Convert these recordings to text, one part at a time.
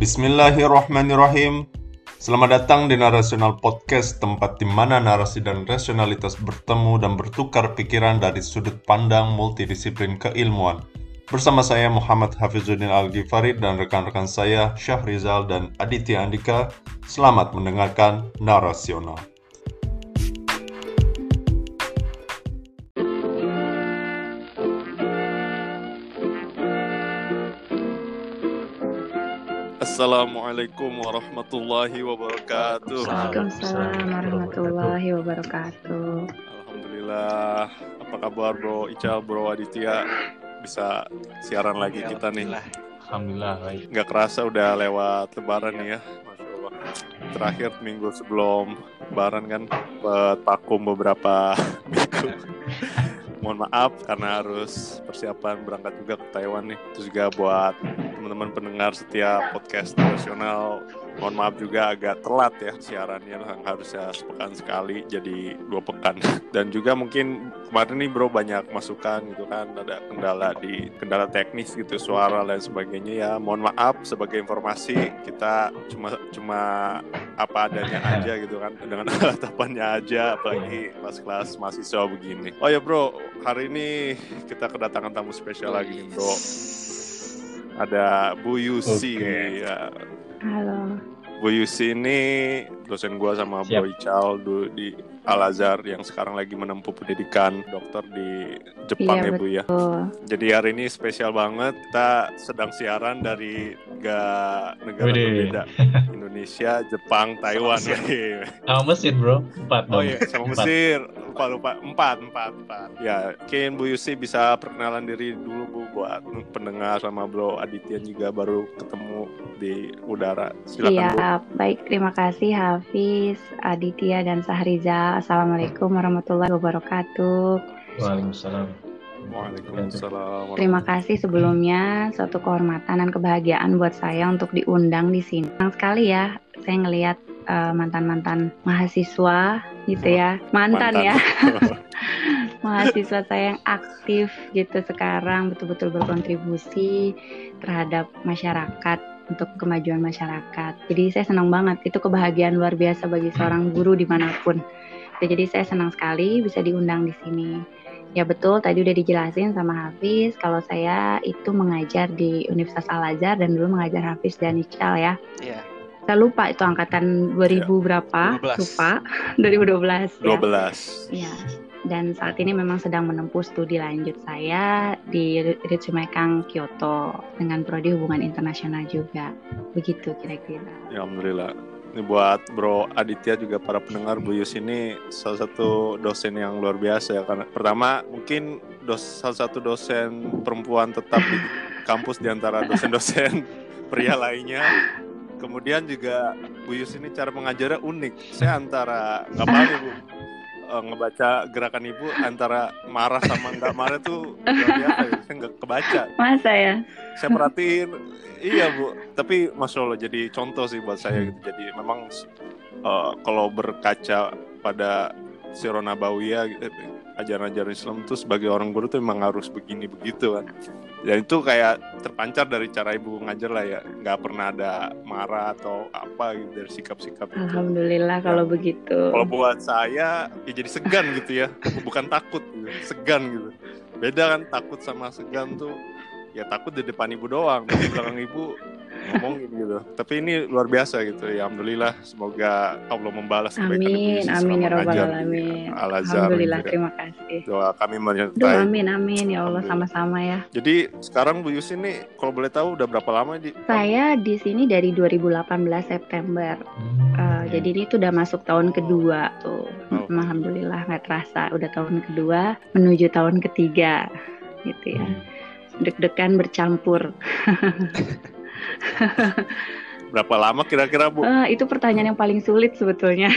Bismillahirrahmanirrahim. Selamat datang di Narasional Podcast, tempat di mana narasi dan rasionalitas bertemu dan bertukar pikiran dari sudut pandang multidisiplin keilmuan. Bersama saya Muhammad Hafizuddin Al-Ghifari dan rekan-rekan saya Syahrizal dan Aditya Andika. Selamat mendengarkan Narasional. Assalamualaikum warahmatullahi wabarakatuh. Waalaikumsalam warahmatullahi wabarakatuh. Alhamdulillah. Apa kabar Bro Ical, Bro Aditya? Bisa siaran lagi kita nih. Alhamdulillah baik. Nggak kerasa udah lewat lebaran nih ya. Masya Allah. Terakhir minggu sebelum lebaran kan vakum beberapa minggu. Mohon maaf karena harus persiapan berangkat juga ke Taiwan nih. Terus juga buat teman-teman pendengar setiap podcast nasional mohon maaf juga agak telat ya siarannya yang harusnya sepekan sekali jadi dua pekan. Dan juga mungkin kemarin nih bro banyak masukan gitu kan. Ada kendala di kendala teknis gitu suara dan sebagainya. Ya mohon maaf sebagai informasi kita cuma cuma apa adanya aja gitu kan. Dengan alat apanya aja apalagi kelas-kelas mahasiswa begini. Oh ya bro hari ini kita kedatangan tamu spesial lagi nih bro. Ada Bu Yusi. Oke. ya Halo. Bu Yusi ini dosen gua sama Siap. Bro Ical dulu di Al Azhar yang sekarang lagi menempuh pendidikan dokter di Jepang Iya, ya Bu ya. Jadi hari ini spesial banget kita sedang siaran dari tiga negara Widih. berbeda. Indonesia, Jepang, Taiwan. Wih. Sama Mesir bro, empat Oh iya, sama Mesir. Lupa lupa empat empat empat. Ya, mungkin Bu Yusi bisa perkenalan diri dulu Bu buat pendengar sama Bro Aditya juga baru ketemu di udara. Silakan Bu. Iya, baik. Terima kasih Hafiz, Aditya, dan Sahriza. Assalamualaikum warahmatullahi wabarakatuh. Waalaikumsalam. Waalaikumsalam. Terima kasih sebelumnya, suatu kehormatan dan kebahagiaan buat saya untuk diundang di sini. Senang sekali ya, saya ngelihat eh, mantan-mantan mahasiswa gitu ya, mantan, Mantan. ya, mahasiswa saya yang aktif gitu sekarang betul-betul berkontribusi terhadap masyarakat untuk kemajuan masyarakat. Jadi saya senang banget, itu kebahagiaan luar biasa bagi seorang guru di mana pun. Jadi saya senang sekali bisa diundang di sini. Ya betul, tadi udah dijelasin sama Hafiz kalau saya itu mengajar di Universitas Al Azhar dan dulu mengajar Hafiz dan Ical ya. Iya, Saya lupa itu angkatan 2000 berapa? 12. Lupa. 2012 ya. 12. Iya. Dan saat ini memang sedang menempuh studi lanjut saya di Ritsumeikan Kyoto dengan prodi hubungan internasional juga. Begitu kira-kira. Ya, Alhamdulillah. Ini buat Bro Aditya juga para pendengar Bu Yus ini salah satu dosen yang luar biasa ya karena pertama mungkin dos, salah satu dosen perempuan tetap di kampus di antara dosen-dosen pria lainnya. Kemudian juga Bu Yus ini cara mengajarnya unik. Saya antara nggak paham ya, Bu eh, ngebaca gerakan ibu antara marah sama nggak marah tuh biasa ya. Saya nggak kebaca Masa ya? saya perhatiin iya bu tapi masya allah jadi contoh sih buat saya gitu jadi memang eh, kalau berkaca pada Sirah Nabawiyah gitu, ajaran-ajaran Islam tuh sebagai orang guru tuh memang harus begini begitu kan dan itu kayak terpancar dari cara ibu ngajar lah ya. Nggak pernah ada marah atau apa gitu dari sikap-sikap itu. Alhamdulillah kalau begitu. kalau buat saya ya jadi segan gitu ya. Bukan takut gitu. segan gitu. Beda kan takut sama segan tuh ya takut di depan ibu doang. Di belakang ibu ngomongin gitu tapi ini luar biasa gitu ya alhamdulillah semoga Allah membalas kebaikan Amin, amin ya robbal alamin. Al-Azhar Alhamdulillah, gitu terima kasih. doa kami Duh, menyertai amin, amin ya Allah sama-sama ya. jadi sekarang Bu Yus ini kalau boleh tahu udah berapa lama di Saya di sini dari 2018 September. Hmm, ya. Jadi ini tuh udah masuk tahun kedua tuh. Oh. Mm, Alhamdulillah nggak terasa udah tahun kedua menuju tahun ketiga gitu ya. Hmm. Deg-degan bercampur. berapa lama kira-kira Bu Eh, itu pertanyaan yang paling sulit sebetulnya.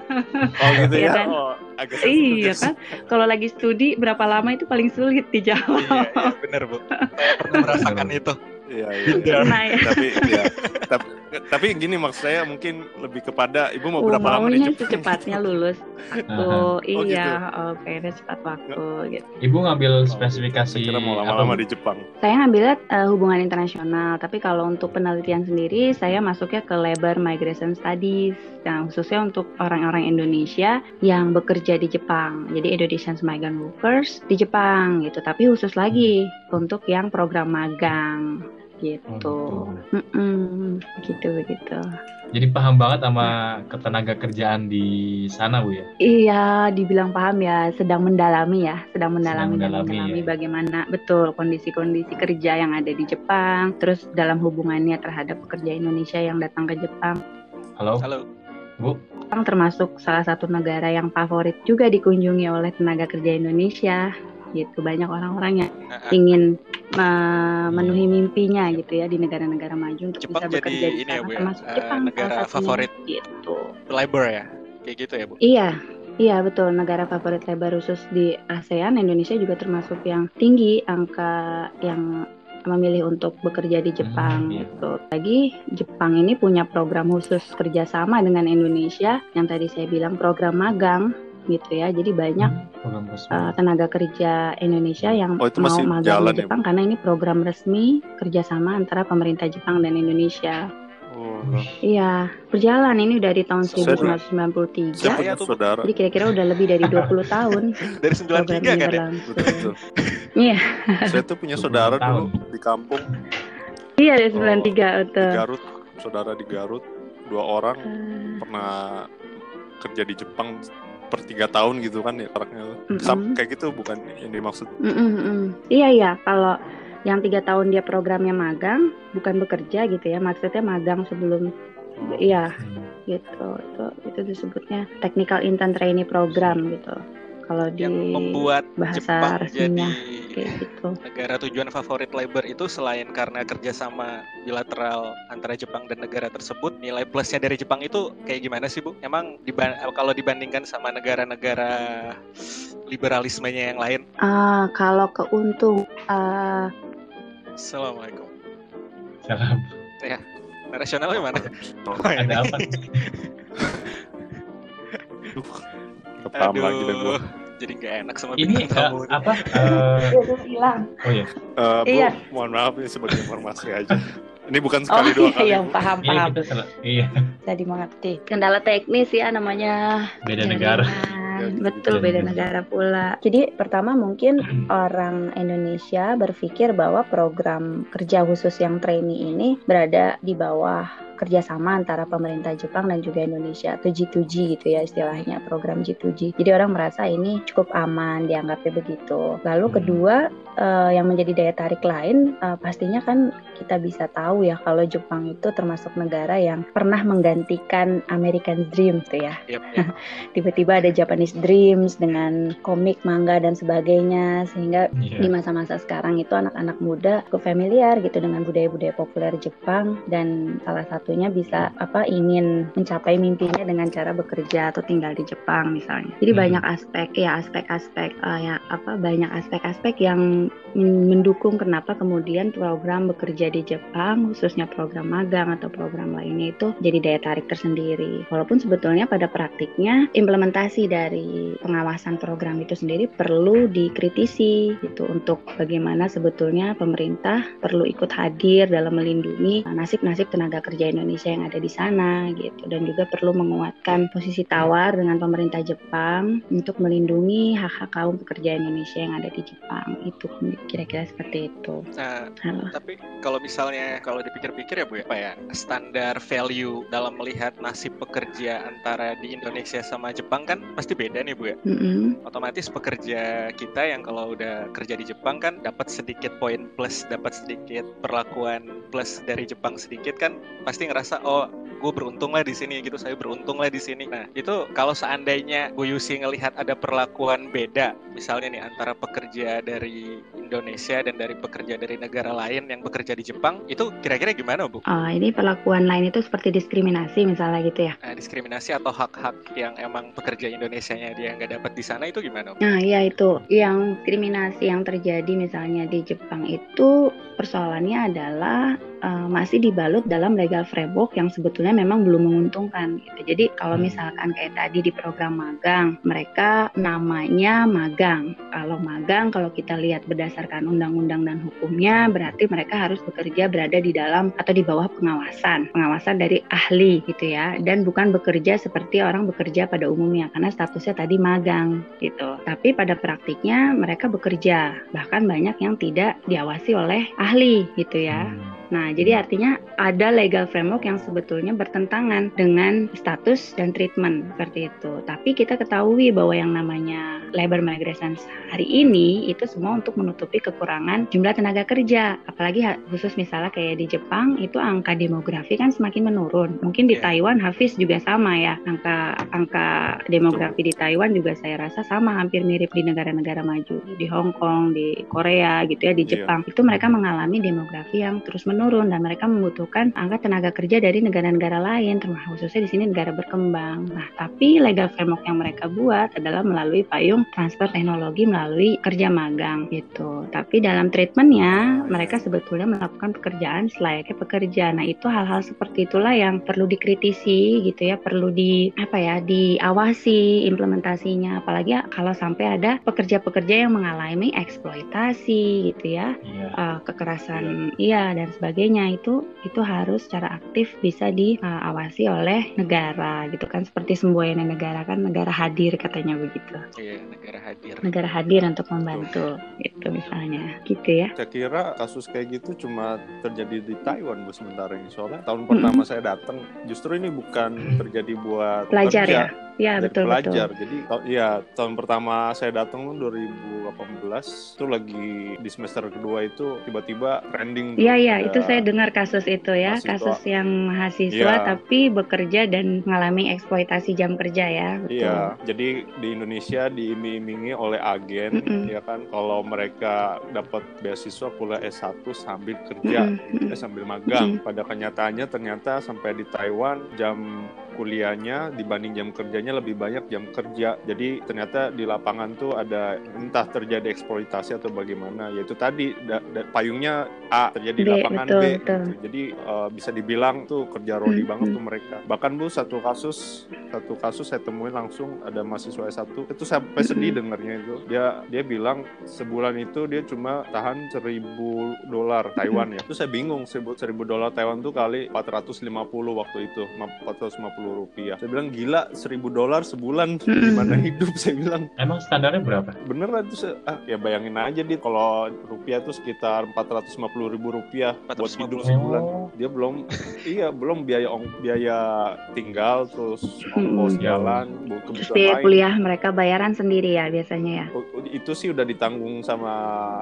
oh gitu Iya ya kan? oh, agak iya ya. kan? Kalau lagi studi berapa lama itu paling sulit dijawab. iya, iya bener bu. Saya pernah merasakan itu. Iya, iya. iya. Ya. tapi ya, tapi, tapi gini maksud saya mungkin lebih kepada ibu mau Uh, berapa lama Jepang? secepatnya lulus. Aku Oh, iya, oh, pengennya cepat waktu gitu. Ibu ngambil Oh, spesifikasi kira mau lama-lama di Jepang. Saya ngambilnya eh, hubungan internasional, tapi kalau untuk penelitian sendiri saya masuknya ke labor migration studies, yang khususnya untuk orang-orang Indonesia yang bekerja di Jepang. Jadi Indonesian migrant workers di Jepang gitu, tapi khusus lagi untuk yang program magang gitu. Oh, Mm-mm, gitu begitu. Jadi paham banget sama ketenaga kerjaan di sana Bu ya. Iya, dibilang paham ya, sedang mendalami ya, sedang mendalami, dan mendalami, mendalami ya. bagaimana betul kondisi-kondisi kerja yang ada di Jepang, terus dalam hubungannya terhadap pekerja Indonesia yang datang ke Jepang. Halo, Halo. Bu. Jepang termasuk salah satu negara yang favorit juga dikunjungi oleh tenaga kerja Indonesia. Gitu, banyak orang-orang yang Nah, ingin memenuhi mimpinya gitu ya di negara-negara maju untuk Jepang bisa jadi bekerja di ini ya, sana, Bu, ya, termasuk eh, Jepang negara favorit. gitu. labor ya. Kayak gitu ya, Bu. Iya, iya betul. Negara favorit lebar khusus di ASEAN, Indonesia juga termasuk yang tinggi angka yang memilih untuk bekerja di Jepang Hmm, iya. gitu. Lagi Jepang ini punya program khusus kerjasama dengan Indonesia yang tadi saya bilang program magang gitu ya. Jadi banyak Hmm, uh, tenaga kerja Indonesia yang Oh, itu mau magang jalan di ya, Jepang karena ini program resmi kerjasama antara pemerintah Jepang dan Indonesia. Oh, Iya, berjalan ini dari tahun Saya- 1993. saya Saya punya tuh- saudara. Jadi kira-kira udah lebih dari 20 tahun Dari program 93 ini kan ya? berlangsung. Betul, betul. Iya, Saya tuh punya 20 saudara dulu di kampung iya dari Oh, 93 di. Garut, saudara di Garut, dua orang Eh, pernah kerja di Jepang per tiga tahun gitu kan ya jaraknya. Mm-mm. Sam- kayak gitu bukan yang dimaksud. mm, mm, mm. Iya iya, kalau yang tiga tahun dia programnya magang, bukan bekerja gitu ya, maksudnya magang sebelum, Oh. iya Hmm. gitu, itu itu disebutnya technical intern trainee program gitu. Kalau di Yang membuat bahasa Jepang resminya jadi kayak gitu. negara tujuan favorit labor itu selain karena kerjasama bilateral antara Jepang dan negara tersebut, nilai plusnya dari Jepang itu kayak gimana sih Bu? Emang diban- kalau dibandingkan sama negara-negara liberalismenya yang lain? Ah, kalau keuntung, ah, Assalamualaikum. Salam. Rasionalnya mana? Oh. Ada apa? Paham lagi deh gua. Jadi nggak enak sama Ini bintang eh, tamu. apa? eh, hilang. oh ya, Eh, Bu, Iya. mohon maaf ini sebagai informasi aja. Ini bukan Oh sekali dua iya, kali. iya, Bu. paham iya paham. kita salah. Iya, Bisa dimengerti. Kendala teknis ya namanya. beda negara. Ya, Betul, beda beda negara. negara pula. Jadi pertama mungkin orang Indonesia berpikir bahwa program kerja khusus yang trainee ini berada di bawah kerjasama antara pemerintah Jepang dan juga Indonesia atau G2G gitu ya istilahnya program G2G. Jadi orang merasa ini cukup aman dianggapnya begitu. Lalu Hmm. kedua eh, yang menjadi daya tarik lain eh, pastinya kan kita bisa tahu ya kalau Jepang itu termasuk negara yang pernah menggantikan American Dream gitu ya Yap, yap. tiba-tiba ada Japanese Dreams dengan komik, manga dan sebagainya sehingga di Iya. masa-masa sekarang itu anak-anak muda cukup familiar gitu dengan budaya-budaya populer Jepang dan salah satunya bisa apa ingin mencapai mimpinya dengan cara bekerja atau tinggal di Jepang misalnya. Jadi Hmm. banyak aspek ya aspek-aspek eh, ya apa banyak aspek-aspek yang men- mendukung kenapa kemudian program bekerja di Jepang khususnya program magang atau program lainnya itu jadi daya tarik tersendiri. Walaupun sebetulnya pada praktiknya implementasi dari pengawasan program itu sendiri perlu dikritisi gitu untuk bagaimana sebetulnya pemerintah perlu ikut hadir dalam melindungi nasib-nasib tenaga kerja Indonesia yang ada di sana gitu dan juga perlu menguatkan posisi tawar dengan pemerintah Jepang untuk melindungi hak-hak kaum pekerja Indonesia yang ada di Jepang itu kira-kira seperti itu. Nah, Halo. tapi kalau misalnya kalau dipikir-pikir ya Bu ya, apa ya standar value dalam melihat nasib pekerja antara di Indonesia sama Jepang kan pasti beda nih Bu ya. Mm-mm. Otomatis pekerja kita yang kalau udah kerja di Jepang kan dapat sedikit poin plus, dapat sedikit perlakuan plus dari Jepang sedikit kan pasti ngerasa oh gue beruntung lah di sini gitu saya beruntung lah di sini. Nah itu kalau seandainya Bu Yusi ngelihat ada perlakuan beda misalnya nih antara pekerja dari Indonesia dan dari pekerja dari negara lain yang bekerja di Jepang itu kira-kira gimana Bu? Oh, ini perlakuan lain itu seperti diskriminasi misalnya gitu ya? Nah, diskriminasi atau hak-hak yang emang pekerja Indonesia-nya dia nggak dapat di sana itu gimana? Nah, ya itu yang diskriminasi yang terjadi misalnya di Jepang itu persoalannya adalah uh, masih dibalut dalam legal framework yang sebetulnya memang belum menguntungkan gitu. Jadi kalau hmm. misalkan kayak tadi di program magang, mereka namanya magang. Kalau magang kalau kita lihat berdasarkan undang-undang dan hukumnya berarti mereka harus bekerja berada di dalam atau di bawah pengawasan, pengawasan dari ahli gitu ya dan bukan bekerja seperti orang bekerja pada umumnya karena statusnya tadi magang gitu. Tapi pada praktiknya mereka bekerja, bahkan banyak yang tidak diawasi oleh ahli gitu ya. Hmm. Nah, jadi artinya ada legal framework yang sebetulnya bertentangan dengan status dan treatment seperti itu. Tapi kita ketahui bahwa yang namanya labor migration hari ini itu semua untuk menutupi kekurangan jumlah tenaga kerja. Apalagi khusus misalnya kayak di Jepang itu angka demografi kan semakin menurun. Mungkin di yeah. Taiwan Hafiz juga sama ya. Angka angka demografi di Taiwan juga saya rasa sama hampir mirip di negara-negara maju. Di Hong Kong, di Korea gitu ya, di iya. Jepang. Itu mereka mengalami demografi yang terus menurun menurun dan mereka membutuhkan angka tenaga kerja dari negara-negara lain, termasuk khususnya di sini negara berkembang. Nah, tapi legal framework yang mereka buat adalah melalui payung transfer teknologi melalui kerja magang gitu. Tapi dalam treatmentnya mereka sebetulnya melakukan pekerjaan selayaknya pekerja. Nah, itu hal-hal seperti itulah yang perlu dikritisi gitu ya, perlu di apa ya, diawasi implementasinya. Apalagi kalau sampai ada pekerja-pekerja yang mengalami eksploitasi gitu ya, yeah. uh, kekerasan iya dan sebagainya sebagainya itu itu harus secara aktif bisa diawasi oleh negara gitu kan seperti semboyan negara kan negara hadir katanya begitu. Iya negara hadir. Negara hadir untuk membantu gitu misalnya gitu ya. Saya kira kasus kayak gitu cuma terjadi di Taiwan bu sementara ini soalnya tahun pertama -hmm. saya datang justru ini bukan terjadi buat pelajar kerja. ya Ya betul pelajar. betul. Jadi ya tahun pertama saya datang tuh 2018 itu lagi di semester kedua itu tiba-tiba trending. Iya iya itu saya dengar kasus itu ya mahasiswa. kasus yang mahasiswa ya. tapi bekerja dan mengalami eksploitasi jam kerja ya. Iya jadi di Indonesia diiming-imingi oleh agen mm -mm. ya kan kalau mereka dapat beasiswa kuliah S1 sambil kerja mm -mm. sambil magang. Mm -mm. Pada kenyataannya ternyata sampai di Taiwan jam kuliahnya dibanding jam kerjanya lebih banyak jam kerja. Jadi ternyata di lapangan tuh ada entah terjadi eksploitasi atau bagaimana. Yaitu tadi da, da, payungnya A terjadi di lapangan betul, B. Betul. Gitu. Jadi uh, bisa dibilang tuh kerja roli hmm, banget hmm. tuh mereka. Bahkan bu satu kasus satu kasus saya temuin langsung ada mahasiswa S1 itu sampai sedih dengarnya itu. Dia dia bilang sebulan itu dia cuma tahan seribu dolar Taiwan ya. Terus saya bingung sebut seribu dolar Taiwan tuh kali 450 waktu itu 450 rupiah. Saya bilang gila seribu dolar sebulan gimana hidup saya bilang. Emang standarnya berapa? Beneran tuh ah, ya bayangin aja dia kalau rupiah tuh sekitar empat ratus lima puluh ribu rupiah buat hidup sebulan. Dia belum iya belum biaya ong, biaya tinggal terus ongkos hmm. jalan kebutuhan biaya kuliah mereka bayaran sendiri ya biasanya ya. Oh, oh, itu sih udah ditanggung sama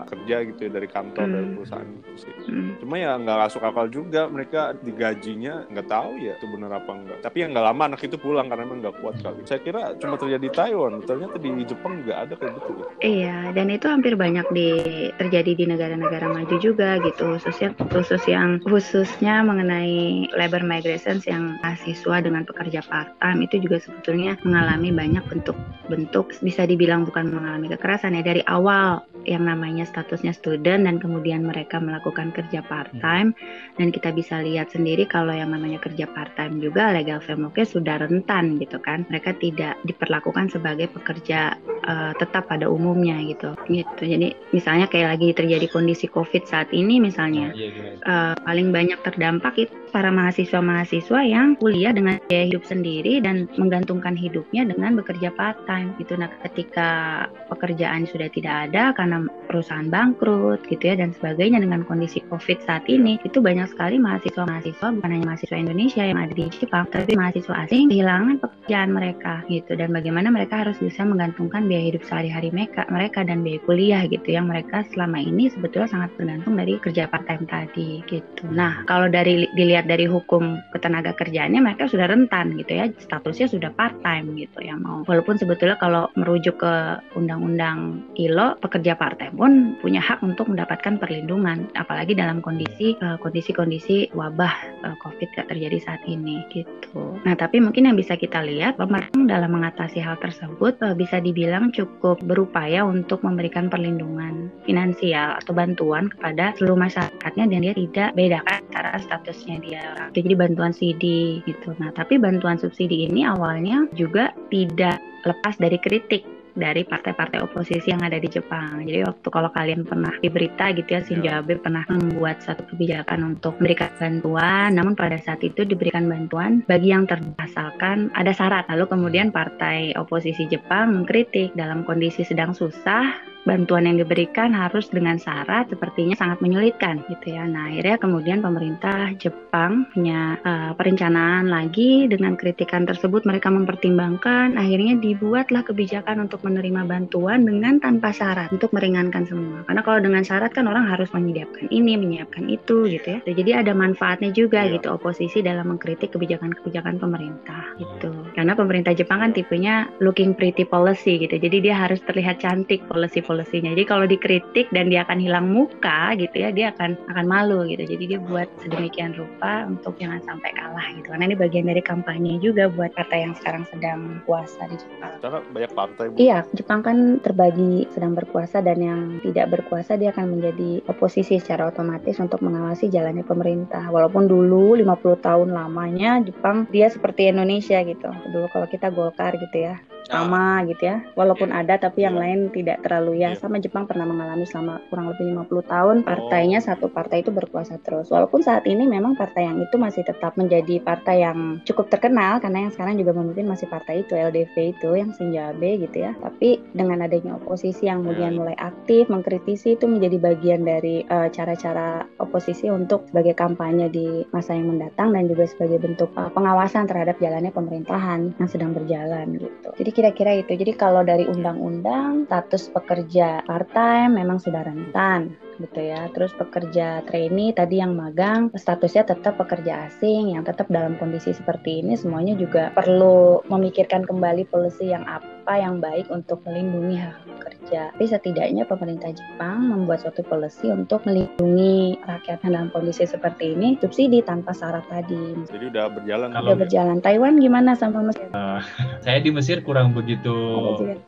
kerja gitu ya dari kantor hmm. dari perusahaan itu sih. Hmm. Cuma ya nggak masuk akal juga mereka digajinya nggak tahu ya itu bener apa enggak. Tapi yang nggak lama anak itu pulang karena memang nggak kuat kali. Saya kira cuma terjadi di Taiwan, ternyata di Jepang juga ada kayak gitu. Iya, dan itu hampir banyak di terjadi di negara-negara maju juga gitu, khususnya khusus yang khususnya mengenai labor migrations yang mahasiswa dengan pekerja part time itu juga sebetulnya mengalami banyak bentuk-bentuk bisa dibilang bukan mengalami kekerasan ya dari awal yang namanya statusnya student dan kemudian mereka melakukan kerja part time dan kita bisa lihat sendiri kalau yang namanya kerja part time juga legal frameworknya sudah rentan gitu kan. Mereka tidak diperlakukan sebagai pekerja uh, tetap pada umumnya gitu. Gitu. Jadi misalnya kayak lagi terjadi kondisi covid saat ini misalnya uh, paling banyak terdampak itu para mahasiswa-mahasiswa yang kuliah dengan biaya hidup sendiri dan menggantungkan hidupnya dengan bekerja part time gitu. Nah ketika pekerjaan sudah tidak ada karena perusahaan bangkrut gitu ya dan sebagainya dengan kondisi covid saat ini itu banyak sekali mahasiswa-mahasiswa bukan hanya mahasiswa Indonesia yang ada di Jepang tapi mahasiswa asing kehilangan pekerjaan mereka gitu dan bagaimana mereka harus bisa menggantungkan biaya hidup sehari-hari mereka mereka dan biaya kuliah gitu yang mereka selama ini sebetulnya sangat bergantung dari kerja part time tadi gitu. Nah, kalau dari dilihat dari hukum ketenaga kerjaannya mereka sudah rentan gitu ya, statusnya sudah part time gitu ya mau. Walaupun sebetulnya kalau merujuk ke undang-undang ILO, pekerja part time pun punya hak untuk mendapatkan perlindungan apalagi dalam kondisi uh, kondisi-kondisi wabah uh, Covid yang terjadi saat ini gitu. Nah, tapi mungkin yang bisa kita lihat pemerintah dalam mengatasi hal tersebut uh, bisa dibilang cukup berupaya untuk memberikan perlindungan finansial atau bantuan kepada seluruh masyarakatnya dan dia tidak bedakan antara statusnya dia. Jadi bantuan CD gitu. Nah, tapi bantuan subsidi ini awalnya juga tidak lepas dari kritik dari partai-partai oposisi yang ada di Jepang. Jadi waktu kalau kalian pernah di berita gitu ya, Shinzo Abe pernah membuat satu kebijakan untuk memberikan bantuan, namun pada saat itu diberikan bantuan bagi yang terasalkan ada syarat. Lalu kemudian partai oposisi Jepang mengkritik dalam kondisi sedang susah, bantuan yang diberikan harus dengan syarat sepertinya sangat menyulitkan gitu ya. Nah akhirnya kemudian pemerintah Jepang punya uh, perencanaan lagi dengan kritikan tersebut mereka mempertimbangkan akhirnya dibuatlah kebijakan untuk menerima bantuan dengan tanpa syarat untuk meringankan semua. Karena kalau dengan syarat kan orang harus menyiapkan ini, menyiapkan itu gitu ya. Jadi ada manfaatnya juga yeah. gitu oposisi dalam mengkritik kebijakan-kebijakan pemerintah gitu. Karena pemerintah Jepang kan tipenya looking pretty policy gitu. Jadi dia harus terlihat cantik policy-policy policy Jadi kalau dikritik dan dia akan hilang muka gitu ya, dia akan akan malu gitu. Jadi dia buat sedemikian rupa untuk jangan sampai kalah gitu. Karena ini bagian dari kampanye juga buat partai yang sekarang sedang puasa di Jepang. Karena banyak partai. Bu. Iya, Jepang kan terbagi sedang berkuasa dan yang tidak berkuasa dia akan menjadi oposisi secara otomatis untuk mengawasi jalannya pemerintah. Walaupun dulu 50 tahun lamanya Jepang dia seperti Indonesia gitu. Dulu kalau kita Golkar gitu ya, sama gitu ya. Walaupun yeah. ada tapi yang yeah. lain tidak terlalu ya. Yeah. Sama Jepang pernah mengalami selama kurang lebih 50 tahun partainya oh. satu partai itu berkuasa terus. Walaupun saat ini memang partai yang itu masih tetap menjadi partai yang cukup terkenal karena yang sekarang juga memimpin masih partai itu LDV itu yang Shinjabe gitu ya. Tapi dengan adanya oposisi yang kemudian yeah. mulai aktif mengkritisi itu menjadi bagian dari eh, cara-cara uh, oposisi untuk sebagai kampanye di masa yang mendatang dan juga sebagai bentuk uh, pengawasan terhadap jalannya pemerintahan yang sedang berjalan gitu. Jadi kira-kira itu. Jadi kalau dari undang-undang status pekerja part-time memang sudah rentan gitu ya. Terus pekerja trainee tadi yang magang statusnya tetap pekerja asing yang tetap dalam kondisi seperti ini semuanya juga perlu memikirkan kembali polisi yang apa yang baik untuk melindungi hak kerja. Tapi setidaknya pemerintah Jepang membuat suatu polisi untuk melindungi rakyatnya dalam kondisi seperti ini subsidi tanpa syarat tadi. Jadi udah berjalan. Kalau udah berjalan. Taiwan gimana sama Mesir? Uh, saya di Mesir kurang begitu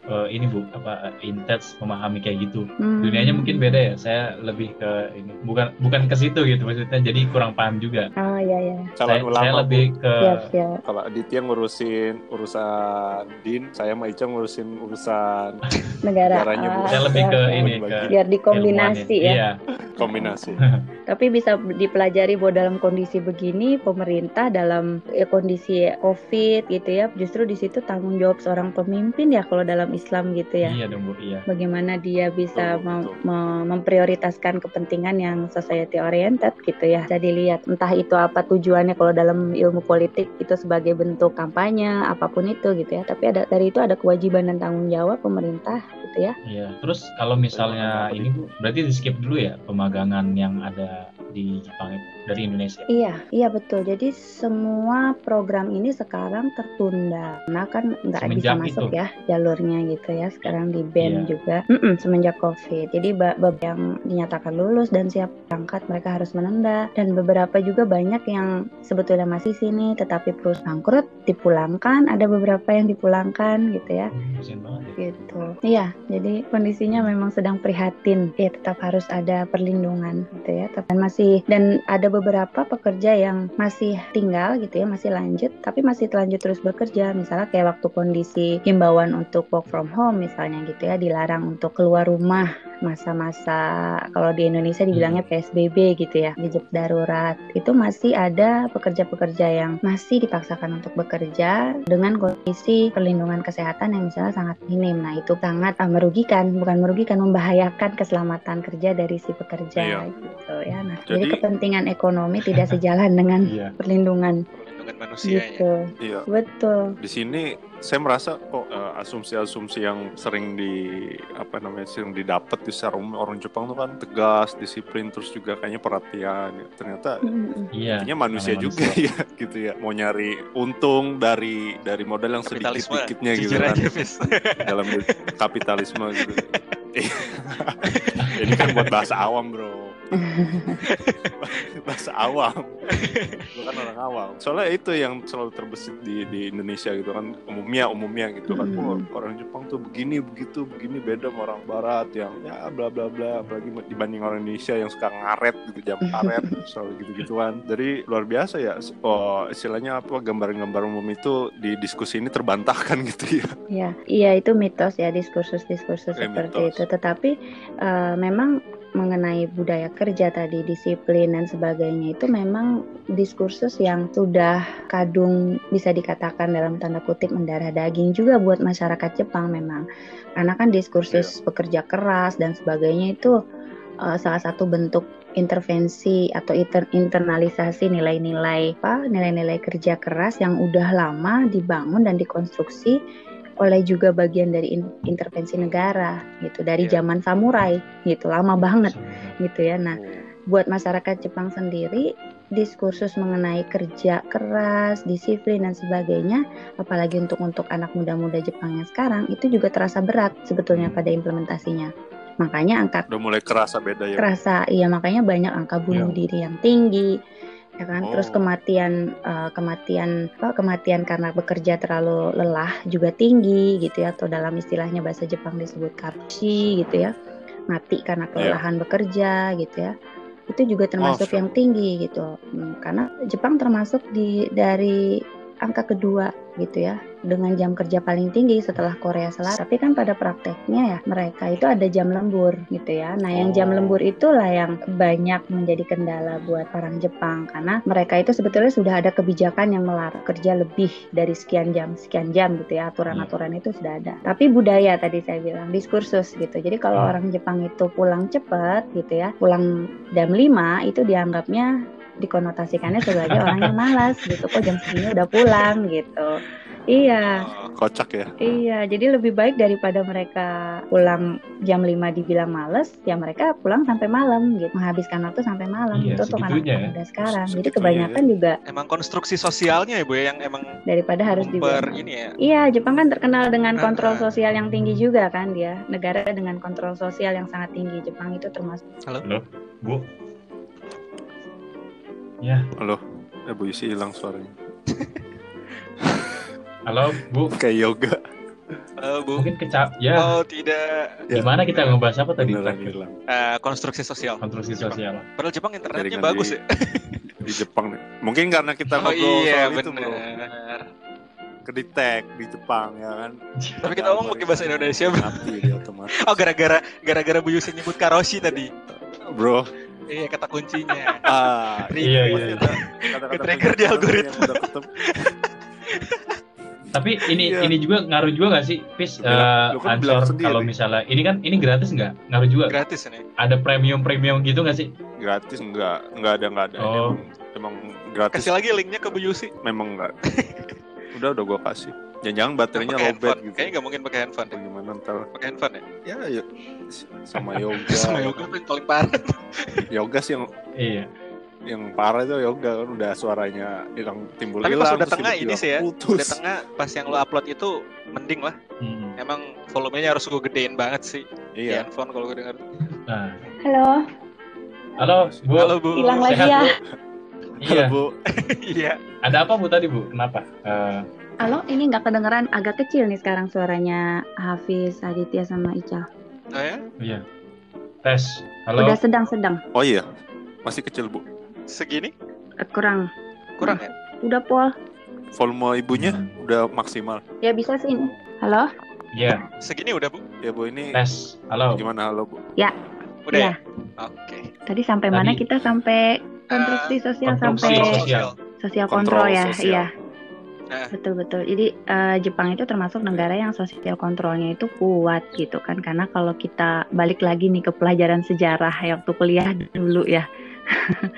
uh, ini bu apa intens memahami kayak gitu. Hmm. Dunianya mungkin beda ya. Saya lebih ke ini bukan bukan ke situ gitu maksudnya jadi kurang paham juga. Oh iya iya. Calon saya, ulama, saya lebih ke siap, siap. kalau Aditya ngurusin urusan din, saya sama Ica ngurusin urusan negara. Negaranya. Saya lebih ke ini ke biar dikombinasi ya. Iya. Kombinasi. Tapi bisa dipelajari bahwa dalam kondisi begini pemerintah dalam ya, kondisi COVID gitu ya justru di situ tanggung jawab seorang pemimpin ya kalau dalam Islam gitu ya. Iya dong bu. Iya. Bagaimana dia bisa betul, betul. memprioritaskan kepentingan yang society oriented gitu ya. Jadi lihat entah itu apa tujuannya kalau dalam ilmu politik itu sebagai bentuk kampanye apa pun itu gitu ya. Tapi ada dari itu ada kewajiban dan tanggung jawab pemerintah gitu ya. Iya. Terus kalau misalnya ini Bu, berarti di skip dulu ya pemagangan yang ada di Jepang dari Indonesia. Iya, iya betul. Jadi semua program ini sekarang tertunda. Nah kan nggak bisa masuk itu. ya jalurnya gitu ya. Sekarang di ban iya. juga mm -mm, semenjak COVID. Jadi beberapa yang dinyatakan lulus dan siap berangkat mereka harus menunda dan beberapa juga banyak yang sebetulnya masih sini tetapi perusahaan bangkrut dipulangkan. Ada beberapa yang dipulangkan gitu ya. Hmm, ya. Gitu. Iya, jadi kondisinya memang sedang prihatin. Ya tetap harus ada perlindungan gitu ya. Tapi masih masih dan ada beberapa pekerja yang masih tinggal gitu ya masih lanjut tapi masih lanjut terus bekerja. Misalnya kayak waktu kondisi himbauan untuk work from home misalnya gitu ya dilarang untuk keluar rumah masa-masa kalau di Indonesia dibilangnya hmm. PSBB gitu ya, jejak darurat. Itu masih ada pekerja-pekerja yang masih dipaksakan untuk bekerja dengan kondisi perlindungan kesehatan yang misalnya sangat minim. Nah, itu sangat uh, merugikan, bukan merugikan, membahayakan keselamatan kerja dari si pekerja iya. gitu ya. Nah, jadi, jadi kepentingan ekonomi tidak sejalan dengan iya. perlindungan perlindungan manusia gitu. Iya. Betul. Di sini saya merasa kok uh, asumsi-asumsi yang sering di apa namanya sering didapat di secara umum orang Jepang tuh kan tegas, disiplin, terus juga kayaknya perhatian. Ya. Ternyata Mm-mm. Iya. Artinya manusia juga ya gitu ya mau nyari untung dari dari modal yang sedikit kapitalisme sedikitnya gitu kan aja dalam kapitalisme gitu ini kan buat bahasa awam bro bahasa awam. Bukan orang awam. Soalnya itu yang selalu terbesit di di Indonesia gitu kan. Umumnya umumnya gitu kan. Hmm. oh, orang Jepang tuh begini begitu begini beda sama orang Barat yang ya bla bla bla. Apalagi dibanding orang Indonesia yang suka ngaret gitu jam karet selalu gitu gituan jadi luar biasa ya. Oh istilahnya apa gambaran-gambar umum itu di diskusi ini terbantahkan gitu ya. Ya, iya itu mitos ya diskursus-diskursus Eh, seperti mitos. itu. Tetapi eh, memang mengenai budaya kerja tadi, disiplin dan sebagainya itu memang diskursus yang sudah kadung bisa dikatakan dalam tanda kutip mendarah daging juga buat masyarakat Jepang memang. Karena kan diskursus pekerja keras dan sebagainya itu eh, salah satu bentuk intervensi atau inter- internalisasi nilai-nilai apa nilai-nilai kerja keras yang udah lama dibangun dan dikonstruksi oleh juga bagian dari in- intervensi negara gitu. Dari Iya. zaman samurai gitu. Lama banget gitu ya. Nah buat masyarakat Jepang sendiri diskursus mengenai kerja keras, disiplin dan sebagainya, apalagi untuk untuk anak muda-muda Jepang yang sekarang itu juga terasa berat sebetulnya pada implementasinya. Makanya angka udah mulai kerasa beda ya kerasa iya makanya banyak angka bunuh diri yang tinggi ya kan terus Oh. kematian eh, kematian apa kematian karena bekerja terlalu lelah juga tinggi gitu ya atau dalam istilahnya bahasa Jepang disebut karushi gitu ya mati karena kelelahan bekerja gitu ya itu juga termasuk sure. yang tinggi gitu Hmm, karena Jepang termasuk di dari angka kedua gitu ya dengan jam kerja paling tinggi setelah Korea Selatan. Tapi kan pada prakteknya ya mereka itu ada jam lembur gitu ya. Nah yang jam Oh. lembur itulah yang banyak menjadi kendala buat orang Jepang karena mereka itu sebetulnya sudah ada kebijakan yang melarang kerja lebih dari sekian jam sekian jam gitu ya aturan-aturan itu sudah ada. Tapi budaya tadi saya bilang diskursus gitu. Jadi kalau Hmm. orang Jepang itu pulang cepat gitu ya, pulang jam 5 itu dianggapnya dikonotasikannya sebagai orang yang malas gitu. Kok jam segini udah pulang gitu. Iya. Oh, kocak ya. Iya jadi lebih baik daripada mereka pulang jam 5 dibilang males ya mereka pulang sampai malam gitu. Menghabiskan waktu sampai malam Iya, itu untuk anak ya. muda sekarang. Jadi Segitunya kebanyakan juga emang konstruksi sosialnya ya bu ya, yang emang daripada harus dibilang ini ya? Iya, Jepang kan terkenal dengan kontrol sosial yang tinggi juga kan dia. Negara dengan kontrol sosial yang sangat tinggi. Jepang itu termasuk. Halo, Bu. Ya, halo. Eh Bu Yusi hilang suaranya. Halo, Bu. kayak yoga. Halo, bu. Mungkin kecap. Ya, oh tidak. Ya. gimana kita ngebahas apa tadi? beneran hilang. Eh, konstruksi sosial. Konstruksi sosial. padahal Jepang internetnya Jaringan bagus di- ya di Jepang nih. Mungkin karena kita oh ngobrol iya soal itu bro. benar kedetek di Jepang ya kan? Tapi kita ngomong pakai bahasa Indonesia bro. Mati dia otomatis. Oh gara-gara gara-gara Bu Yusi nyebut karoshi tadi. Bro iya kata kuncinya ah Iya, iya. ada kata-kata Ke-trigger di algoritma. Tapi ini Iya. ini juga ngaruh juga nggak sih, Pis? Eh, lu kan bilang ansor sendiri. kalau misalnya ini kan ini gratis nggak? Ngaruh juga. gratis ini Ada premium premium gitu nggak sih? gratis enggak enggak ada enggak ada Oh. emang, emang gratis kasih lagi linknya ke Bu Yusi memang enggak udah udah gua kasih jangan-jangan baterainya pakai lowbat gitu kayaknya nggak mungkin pakai handphone deh bagaimana ntar pakai handphone ya ya, ya sama yoga sama yoga yang paling parah yoga sih yang Iya. yang parah itu yoga kan udah suaranya hilang timbul tapi hilang pas udah tengah ini sih ya putus. udah tengah pas yang lo upload itu mending lah Hmm. emang volumenya harus gue gedein banget sih di iya handphone kalau gue denger Nah, Halo, halo Bu. halo Bu hilang lagi ya. Bu? Halo, Iya. bu iya Ada apa Bu tadi Bu? Kenapa? Eh, Halo, ini nggak kedengeran agak kecil nih sekarang suaranya Hafiz, Aditya sama Ica. oh ya iya. Tes. Halo. Udah sedang-sedang, oh iya masih kecil bu segini Eh, kurang. kurang ya Udah Pol. volume ibunya Hmm. udah maksimal Ya bisa sih ini. Halo? Iya. segini udah Bu ya bu ini Tes. Halo. gimana halo bu udah Iya. ya oke Tadi sampai mana Tadi- kita sampai konstruksi sosial konstruksi sampai sosial. sosial Kontrol kontrol ya, sosial. iya. Nah. Betul betul. Jadi eh, Jepang itu termasuk negara yang sosial kontrolnya itu kuat gitu kan. Karena kalau kita balik lagi nih ke pelajaran sejarah ya, waktu kuliah dulu ya.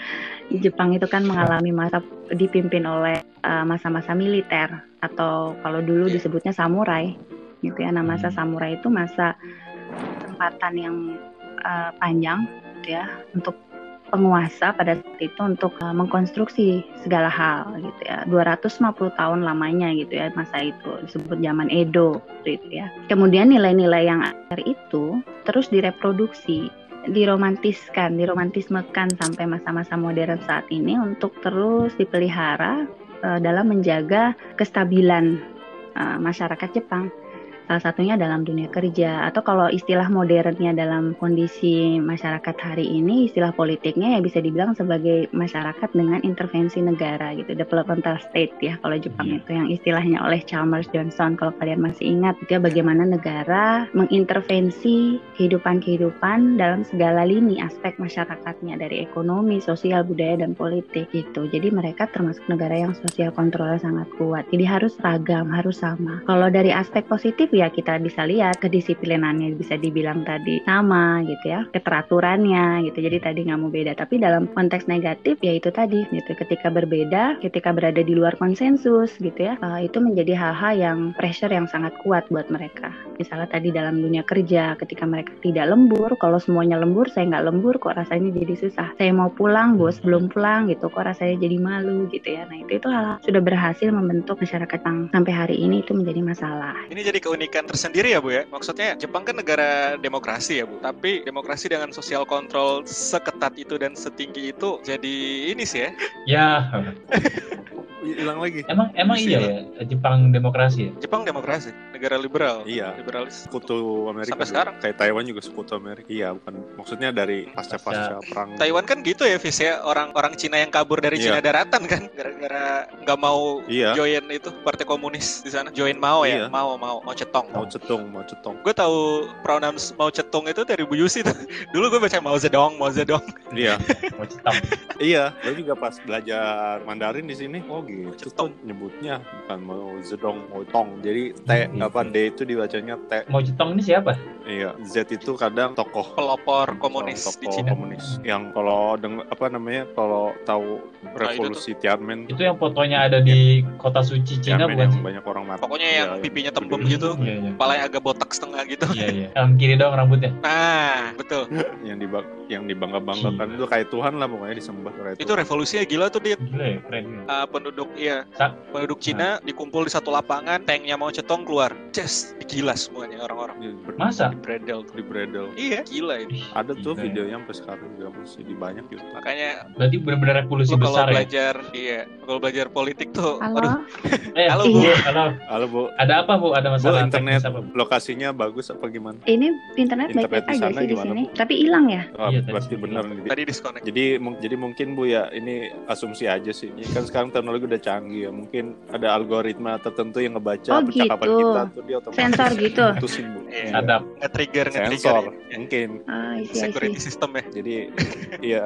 Jepang itu kan mengalami masa dipimpin oleh uh, masa-masa uh, militer atau kalau dulu disebutnya samurai gitu ya. Nah, masa hmm. samurai itu masa tempatan yang uh, panjang gitu ya untuk penguasa pada saat itu untuk uh, mengkonstruksi segala hal gitu ya. 250 tahun lamanya gitu ya masa itu disebut zaman Edo gitu ya. Kemudian nilai-nilai yang akhir itu terus direproduksi diromantiskan diromantismekan sampai masa-masa modern saat ini untuk terus dipelihara uh, dalam menjaga kestabilan uh, masyarakat Jepang Salah satunya dalam dunia kerja atau kalau istilah modernnya dalam kondisi masyarakat hari ini istilah politiknya ya bisa dibilang sebagai masyarakat dengan intervensi negara gitu developmental state ya kalau Jepang hmm. itu yang istilahnya oleh Chalmers Johnson kalau kalian masih ingat dia bagaimana negara mengintervensi kehidupan-kehidupan dalam segala lini aspek masyarakatnya dari ekonomi, sosial, budaya dan politik gitu. Jadi mereka termasuk negara yang sosial kontrolnya sangat kuat. Jadi harus ragam, harus sama. Kalau dari aspek positif ya kita bisa lihat kedisiplinannya bisa dibilang tadi sama gitu ya keteraturannya gitu. Jadi tadi nggak mau beda. Tapi dalam konteks negatif ya itu tadi gitu. Ketika berbeda ketika berada di luar konsensus gitu ya uh, itu menjadi hal-hal yang pressure yang sangat kuat buat mereka. Misalnya tadi dalam dunia kerja ketika mereka tidak lembur kalau semuanya lembur saya nggak lembur kok rasanya jadi susah. Saya mau pulang bos belum pulang gitu kok rasanya jadi malu gitu ya. Nah itu itu hal, -hal sudah berhasil membentuk masyarakat yang sampai hari ini itu menjadi masalah. Ini jadi keunikan keunikan tersendiri ya Bu ya. Maksudnya Jepang kan negara demokrasi ya Bu. Tapi demokrasi dengan sosial kontrol seketat itu dan setinggi itu jadi ini sih ya. Ya. hilang lagi. Emang emang iya ya Jepang demokrasi ya? Jepang demokrasi, negara liberal. Iya. Liberalis. Sekutu Amerika. Sampai sekarang. Kayak Taiwan juga sekutu Amerika. Iya, bukan maksudnya dari pasca-pasca perang. Taiwan kan gitu ya, Fis ya. Orang-orang Cina yang kabur dari iya. Cina daratan kan gara-gara nggak mau iya. join itu Partai Komunis di sana. Join Mao ya, iya. Mao Mao Mao Cetong. Mao Cetong, Mao Cetong. Gue tahu pronouns Mao Cetong itu dari Bu Yusi tuh. Dulu gue baca Mao Zedong, Mao Zedong. Iya. Mao Cetong. iya, gue juga pas belajar Mandarin di sini. Oh gitu. Cetong. Nyebutnya bukan mau zedong mau tong. Jadi t hmm. apa d itu dibacanya t. Mau jetong ini siapa? Iya z itu kadang tokoh. Pelopor komunis tokoh di Cina. komunis. Yang kalau deng apa namanya kalau tahu revolusi nah, Tiananmen itu yang fotonya ada di kota suci Cina bukan sih? banyak orang mati. Pokoknya yang ya, pipinya tembem gitu. Iya, iya. palanya agak botak setengah gitu. Iya iya. Yang kiri dong rambutnya. Nah betul. Yang di yang dibangga banggakan itu kayak Tuhan lah pokoknya disembah itu revolusinya gila tuh dia gila ya keren uh, penduduk iya Sa penduduk Cina nah. dikumpul di satu lapangan, tanknya mau cetong keluar, ces, digilas semuanya orang-orang. Ya, Masa? Di bredel, di bredel. Iya, gila ini. Ada tuh gila, videonya sampai sekarang juga masih di banyak gitu. Makanya berarti benar-benar revolusi besar kalau belajar, ya? iya, kalau belajar politik tuh, halo. aduh. eh, halo Bu, halo. Halo Bu. Ada apa Bu? Ada masalah Bu, internet apa? lokasinya bagus apa gimana? Ini internet, baik-baik aja sih di sini, Bu? tapi hilang ya. Oh, iya, berarti benar. Tadi disconnect. Jadi jadi mungkin Bu ya, ini asumsi aja sih. Ini kan sekarang teknologi udah canggih ya. Mungkin ada algoritma tertentu yang ngebaca oh, percakapan gitu. kita tuh dia otomatis sensor gitu. putusin bu yeah. ada nge-trigger sensor ya. mungkin. Ah, isi, security isi. system ya. Jadi iya.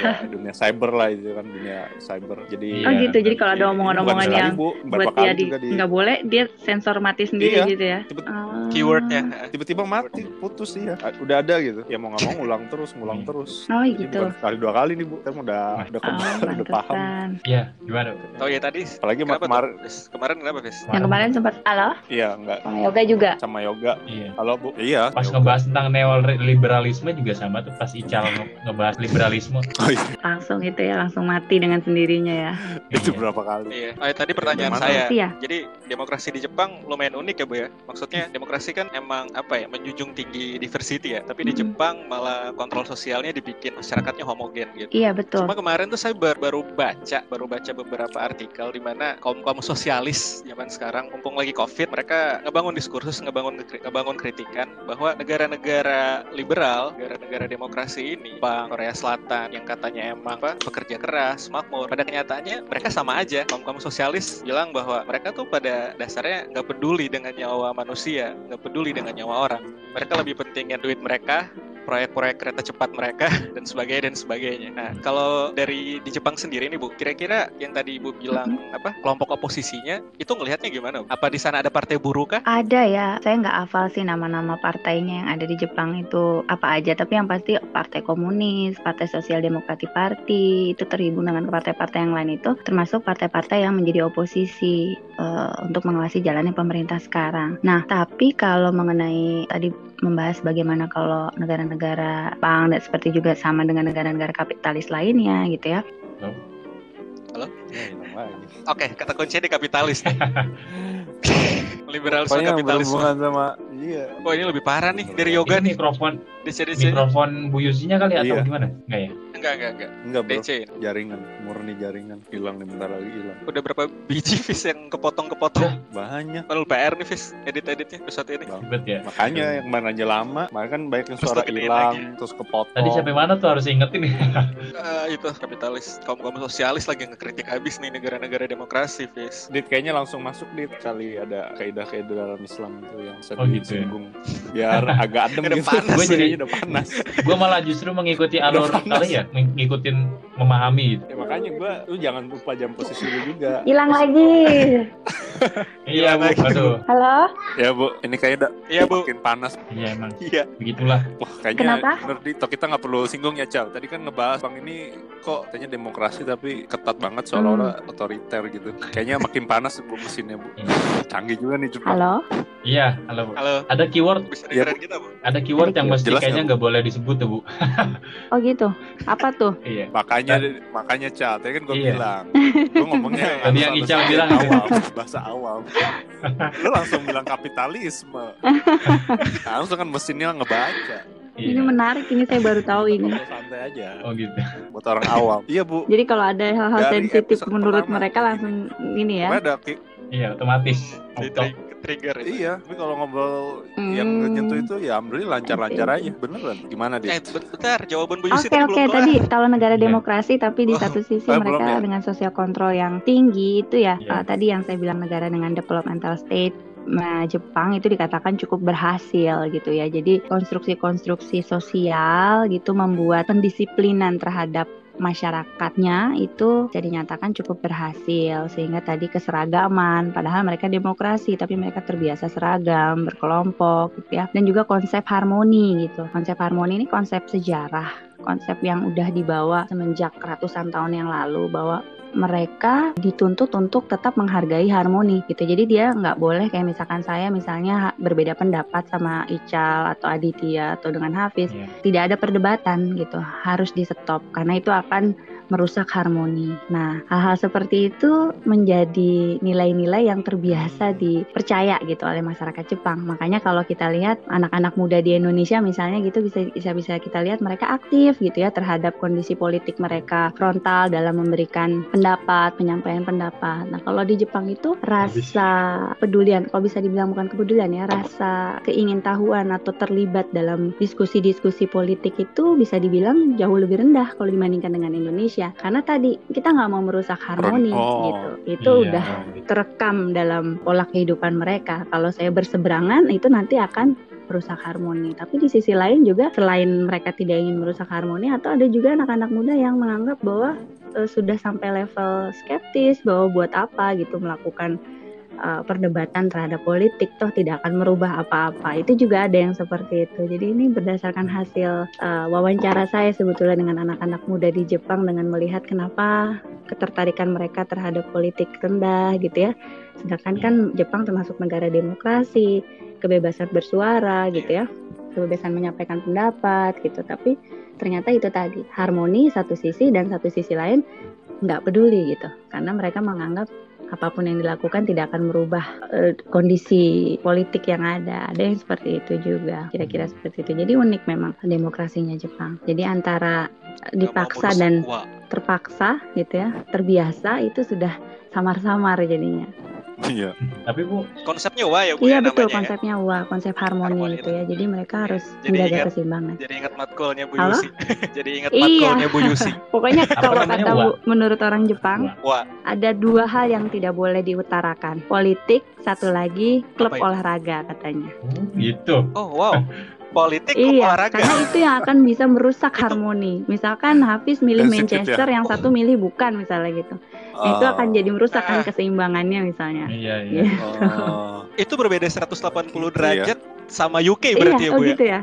Ya, dunia cyber lah itu kan dunia cyber. Jadi oh gitu. Jadi kalau ada omongan-omongan yang bu, buat dia di, nggak boleh dia sensor mati sendiri iya, gitu ya? Tiba, oh. keywordnya. Tiba-tiba mati putus sih ya udah ada gitu. Ya mau nggak mau ngulang terus ngulang terus. Oh gitu. kali dua kali nih bu. Kan udah udah oh, udah paham. iya gimana oh ya tadi apalagi kemarin kemarin kenapa Fis? Yang kemarin sempat halo? Iya, enggak. Sama yoga juga. Sama yoga. Iya. Halo, Bu. Iya. Pas yoga. ngebahas tentang neoliberalisme juga sama tuh pas Ical ngebahas liberalisme. Oh, iya. Langsung itu ya, langsung mati dengan sendirinya ya. itu berapa kali? Iya. Oh, ya, tadi pertanyaan Gimana? saya. Ya? Jadi demokrasi di Jepang lumayan unik ya, Bu ya. Maksudnya demokrasi kan emang apa ya, menjunjung tinggi diversity ya. Tapi di hmm. Jepang malah kontrol sosialnya dibikin masyarakatnya homogen gitu. Iya, betul. Cuma kemarin tuh saya baru baca, baru baca beberapa artikel di mana kaum-kaum sosialis zaman sekarang mumpung lagi covid mereka ngebangun diskursus ngebangun ngebangun kritikan bahwa negara-negara liberal negara-negara demokrasi ini bang Korea Selatan yang katanya emang apa pekerja keras makmur pada kenyataannya mereka sama aja kaum kaum sosialis bilang bahwa mereka tuh pada dasarnya nggak peduli dengan nyawa manusia nggak peduli dengan nyawa orang mereka lebih pentingin duit mereka proyek-proyek kereta cepat mereka dan sebagainya dan sebagainya. Nah, kalau dari di Jepang sendiri nih Bu, kira-kira yang tadi Ibu bilang mm-hmm. apa kelompok oposisinya itu ngelihatnya gimana? Apa di sana ada partai buruh kah? Ada ya, saya nggak hafal sih nama-nama partainya yang ada di Jepang itu apa aja, tapi yang pasti Partai Komunis, Partai Sosial Demokratik Parti itu terhubung dengan partai-partai yang lain itu, termasuk partai-partai yang menjadi oposisi uh, untuk mengawasi jalannya pemerintah sekarang. Nah, tapi kalau mengenai tadi membahas bagaimana kalau negara-negara Jepang dan seperti juga sama dengan negara-negara kapitalis lainnya gitu ya. Halo? Halo? Oke, okay, kata kuncinya di kapitalis nih. Liberalisme kapitalis. sama iya. Oh ini lebih parah nih dari yoga nih. Mikrofon. DC, DC. Mikrofon Bu Yusinya kali atau iya. gimana? Enggak ya? Enggak, enggak, enggak. Enggak, bro. DC. Jaringan, murni jaringan. Hilang nih bentar lagi hilang. Udah berapa biji Fis yang kepotong-kepotong? Ya, banyak. Kalau PR nih Fis, edit-editnya episode ini. Ribet ya. Makanya yang mana aja lama, makanya kan banyak yang suara hilang, terus kepotong. Tadi sampai mana tuh harus ingetin ya? uh, itu kapitalis, kaum-kaum sosialis lagi ngekritik habis nih negara-negara demokrasi, Fis. Dit kayaknya langsung masuk Dit kali ada kaidah-kaidah dalam Islam itu yang sedih oh, gitu ya? Biar agak adem gitu. Panas, gue jadi udah panas. gue malah justru mengikuti alur kali ya, ngikutin memahami gitu. Ya, makanya gue tuh jangan lupa jam posisi lu juga. Hilang lagi. iya bu, aduh. Halo. Ya bu, ini kayaknya udah iya, bu. makin panas. Iya emang. Iya. Begitulah. Wah kayaknya Kenapa? bener di kita nggak perlu singgung ya Cal. Tadi kan ngebahas bang ini kok kayaknya demokrasi tapi ketat banget seolah-olah hmm. otoriter gitu. Kayaknya makin panas bu mesinnya bu. Iya. Canggih juga nih Jepang. Halo. Iya, halo bu. Halo. Ada keyword. Bisa ya, kita bu. Ada keyword yang mesti kayaknya nggak boleh disebut tuh bu. oh gitu. Apa tuh? iya. Makanya makanya Cal. Tadi kan gue iya. bilang. Gue ngomongnya. Tadi yang Ical bilang awam, bahasa awam. Lu langsung bilang kapitalisme. langsung kan mesinnya ngebaca. Iya. Ini menarik, ini saya baru tahu ini. Santai aja. Oh gitu. Buat orang awam. iya bu. Jadi kalau ada hal-hal sensitif menurut mereka langsung ini ya. Ada Iya otomatis. Trigger itu. Iya, tapi kalau ngobrol hmm. yang nyentuh itu ya alhamdulillah lancar-lancar aja. Beneran. Gimana dia? Eh, bentar, jawaban Bu Yusi Oke, okay, oke. Okay. Tadi kalau negara iya. demokrasi tapi di oh, satu sisi oh, mereka ya? dengan sosial kontrol yang tinggi itu ya. Yeah. Uh, tadi yang saya bilang negara dengan developmental state Nah, Jepang itu dikatakan cukup berhasil gitu ya. Jadi konstruksi-konstruksi sosial gitu membuat pendisiplinan terhadap masyarakatnya itu bisa dinyatakan cukup berhasil sehingga tadi keseragaman. Padahal mereka demokrasi tapi mereka terbiasa seragam berkelompok gitu ya. Dan juga konsep harmoni gitu. Konsep harmoni ini konsep sejarah. Konsep yang udah dibawa semenjak ratusan tahun yang lalu bahwa mereka dituntut untuk tetap menghargai harmoni gitu. Jadi dia nggak boleh kayak misalkan saya misalnya berbeda pendapat sama Ical atau Aditya atau dengan Hafiz, yeah. tidak ada perdebatan gitu. Harus di stop karena itu akan merusak harmoni. Nah, hal-hal seperti itu menjadi nilai-nilai yang terbiasa dipercaya gitu oleh masyarakat Jepang. Makanya kalau kita lihat anak-anak muda di Indonesia misalnya gitu bisa bisa kita lihat mereka aktif gitu ya terhadap kondisi politik mereka frontal dalam memberikan pendapat, penyampaian pendapat. Nah, kalau di Jepang itu rasa pedulian, kalau bisa dibilang bukan kepedulian ya, rasa keingintahuan atau terlibat dalam diskusi-diskusi politik itu bisa dibilang jauh lebih rendah kalau dibandingkan dengan Indonesia Indonesia karena tadi kita nggak mau merusak harmoni oh, gitu. Itu iya. udah terekam dalam pola kehidupan mereka. Kalau saya berseberangan itu nanti akan merusak harmoni. Tapi di sisi lain juga selain mereka tidak ingin merusak harmoni atau ada juga anak-anak muda yang menganggap bahwa uh, sudah sampai level skeptis bahwa buat apa gitu melakukan uh, perdebatan terhadap politik toh tidak akan merubah apa-apa. Itu juga ada yang seperti itu. Jadi ini berdasarkan hasil uh, wawancara saya sebetulnya dengan anak-anak muda di Jepang dengan melihat kenapa ketertarikan mereka terhadap politik rendah gitu ya. Sedangkan kan Jepang termasuk negara demokrasi, kebebasan bersuara gitu ya, kebebasan menyampaikan pendapat gitu. Tapi ternyata itu tadi harmoni satu sisi dan satu sisi lain nggak peduli gitu karena mereka menganggap apa pun yang dilakukan tidak akan merubah uh, kondisi politik yang ada. Ada yang seperti itu juga, kira-kira seperti itu. Jadi unik memang demokrasinya Jepang. Jadi antara dipaksa dan terpaksa gitu ya, terbiasa itu sudah samar-samar jadinya. Iya. Tapi Bu, konsepnya wa ya Bu Iya ya, betul namanya, konsepnya wa, konsep harmoni, harmoni itu ya. Jadi mereka iya. harus jadi menjaga ingat, keseimbangan. Jadi ingat matkulnya Bu Halo? Yusi. jadi ingat iya. matkulnya Bu Yusi. Pokoknya kalau kata Bu menurut orang Jepang, wa. ada dua hal yang tidak boleh diutarakan. Politik, satu lagi klub olahraga katanya. Oh, gitu. Oh, wow. politik iya, olahraga. karena itu yang akan bisa merusak harmoni. Misalkan Hafiz milih Manchester, ya? yang satu milih bukan misalnya gitu. Oh. Itu akan jadi merusak kan keseimbangannya misalnya. Iya, iya. Gitu. Oh. itu berbeda 180 gitu derajat iya. sama UK berarti iya, ya, Bu oh ya? gitu ya.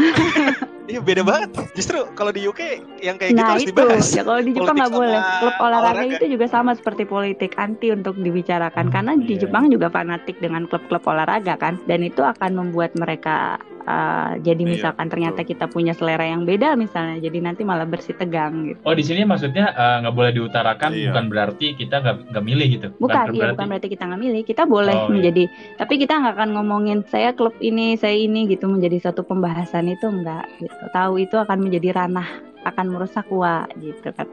Iya beda banget. Justru kalau di UK yang kayak gitu nah, harus itu. dibahas. Ya kalau di Jepang nggak boleh. Klub olahraga, olahraga itu juga sama seperti politik anti untuk dibicarakan karena di iya. Jepang juga fanatik dengan klub-klub olahraga kan dan itu akan membuat mereka uh, jadi iya, misalkan iya, ternyata kita punya selera yang beda misalnya jadi nanti malah bersih tegang gitu. Oh di sini maksudnya eh, nggak uh, boleh diutarakan iya. bukan berarti kita nggak milih gitu. Bukan, bukan iya berarti... bukan berarti kita nggak milih kita boleh oh, iya. menjadi iya. tapi kita nggak akan ngomongin saya klub ini saya ini gitu menjadi satu pembahasan itu enggak gitu. Tahu itu akan menjadi ranah akan merusak wa gitu kan.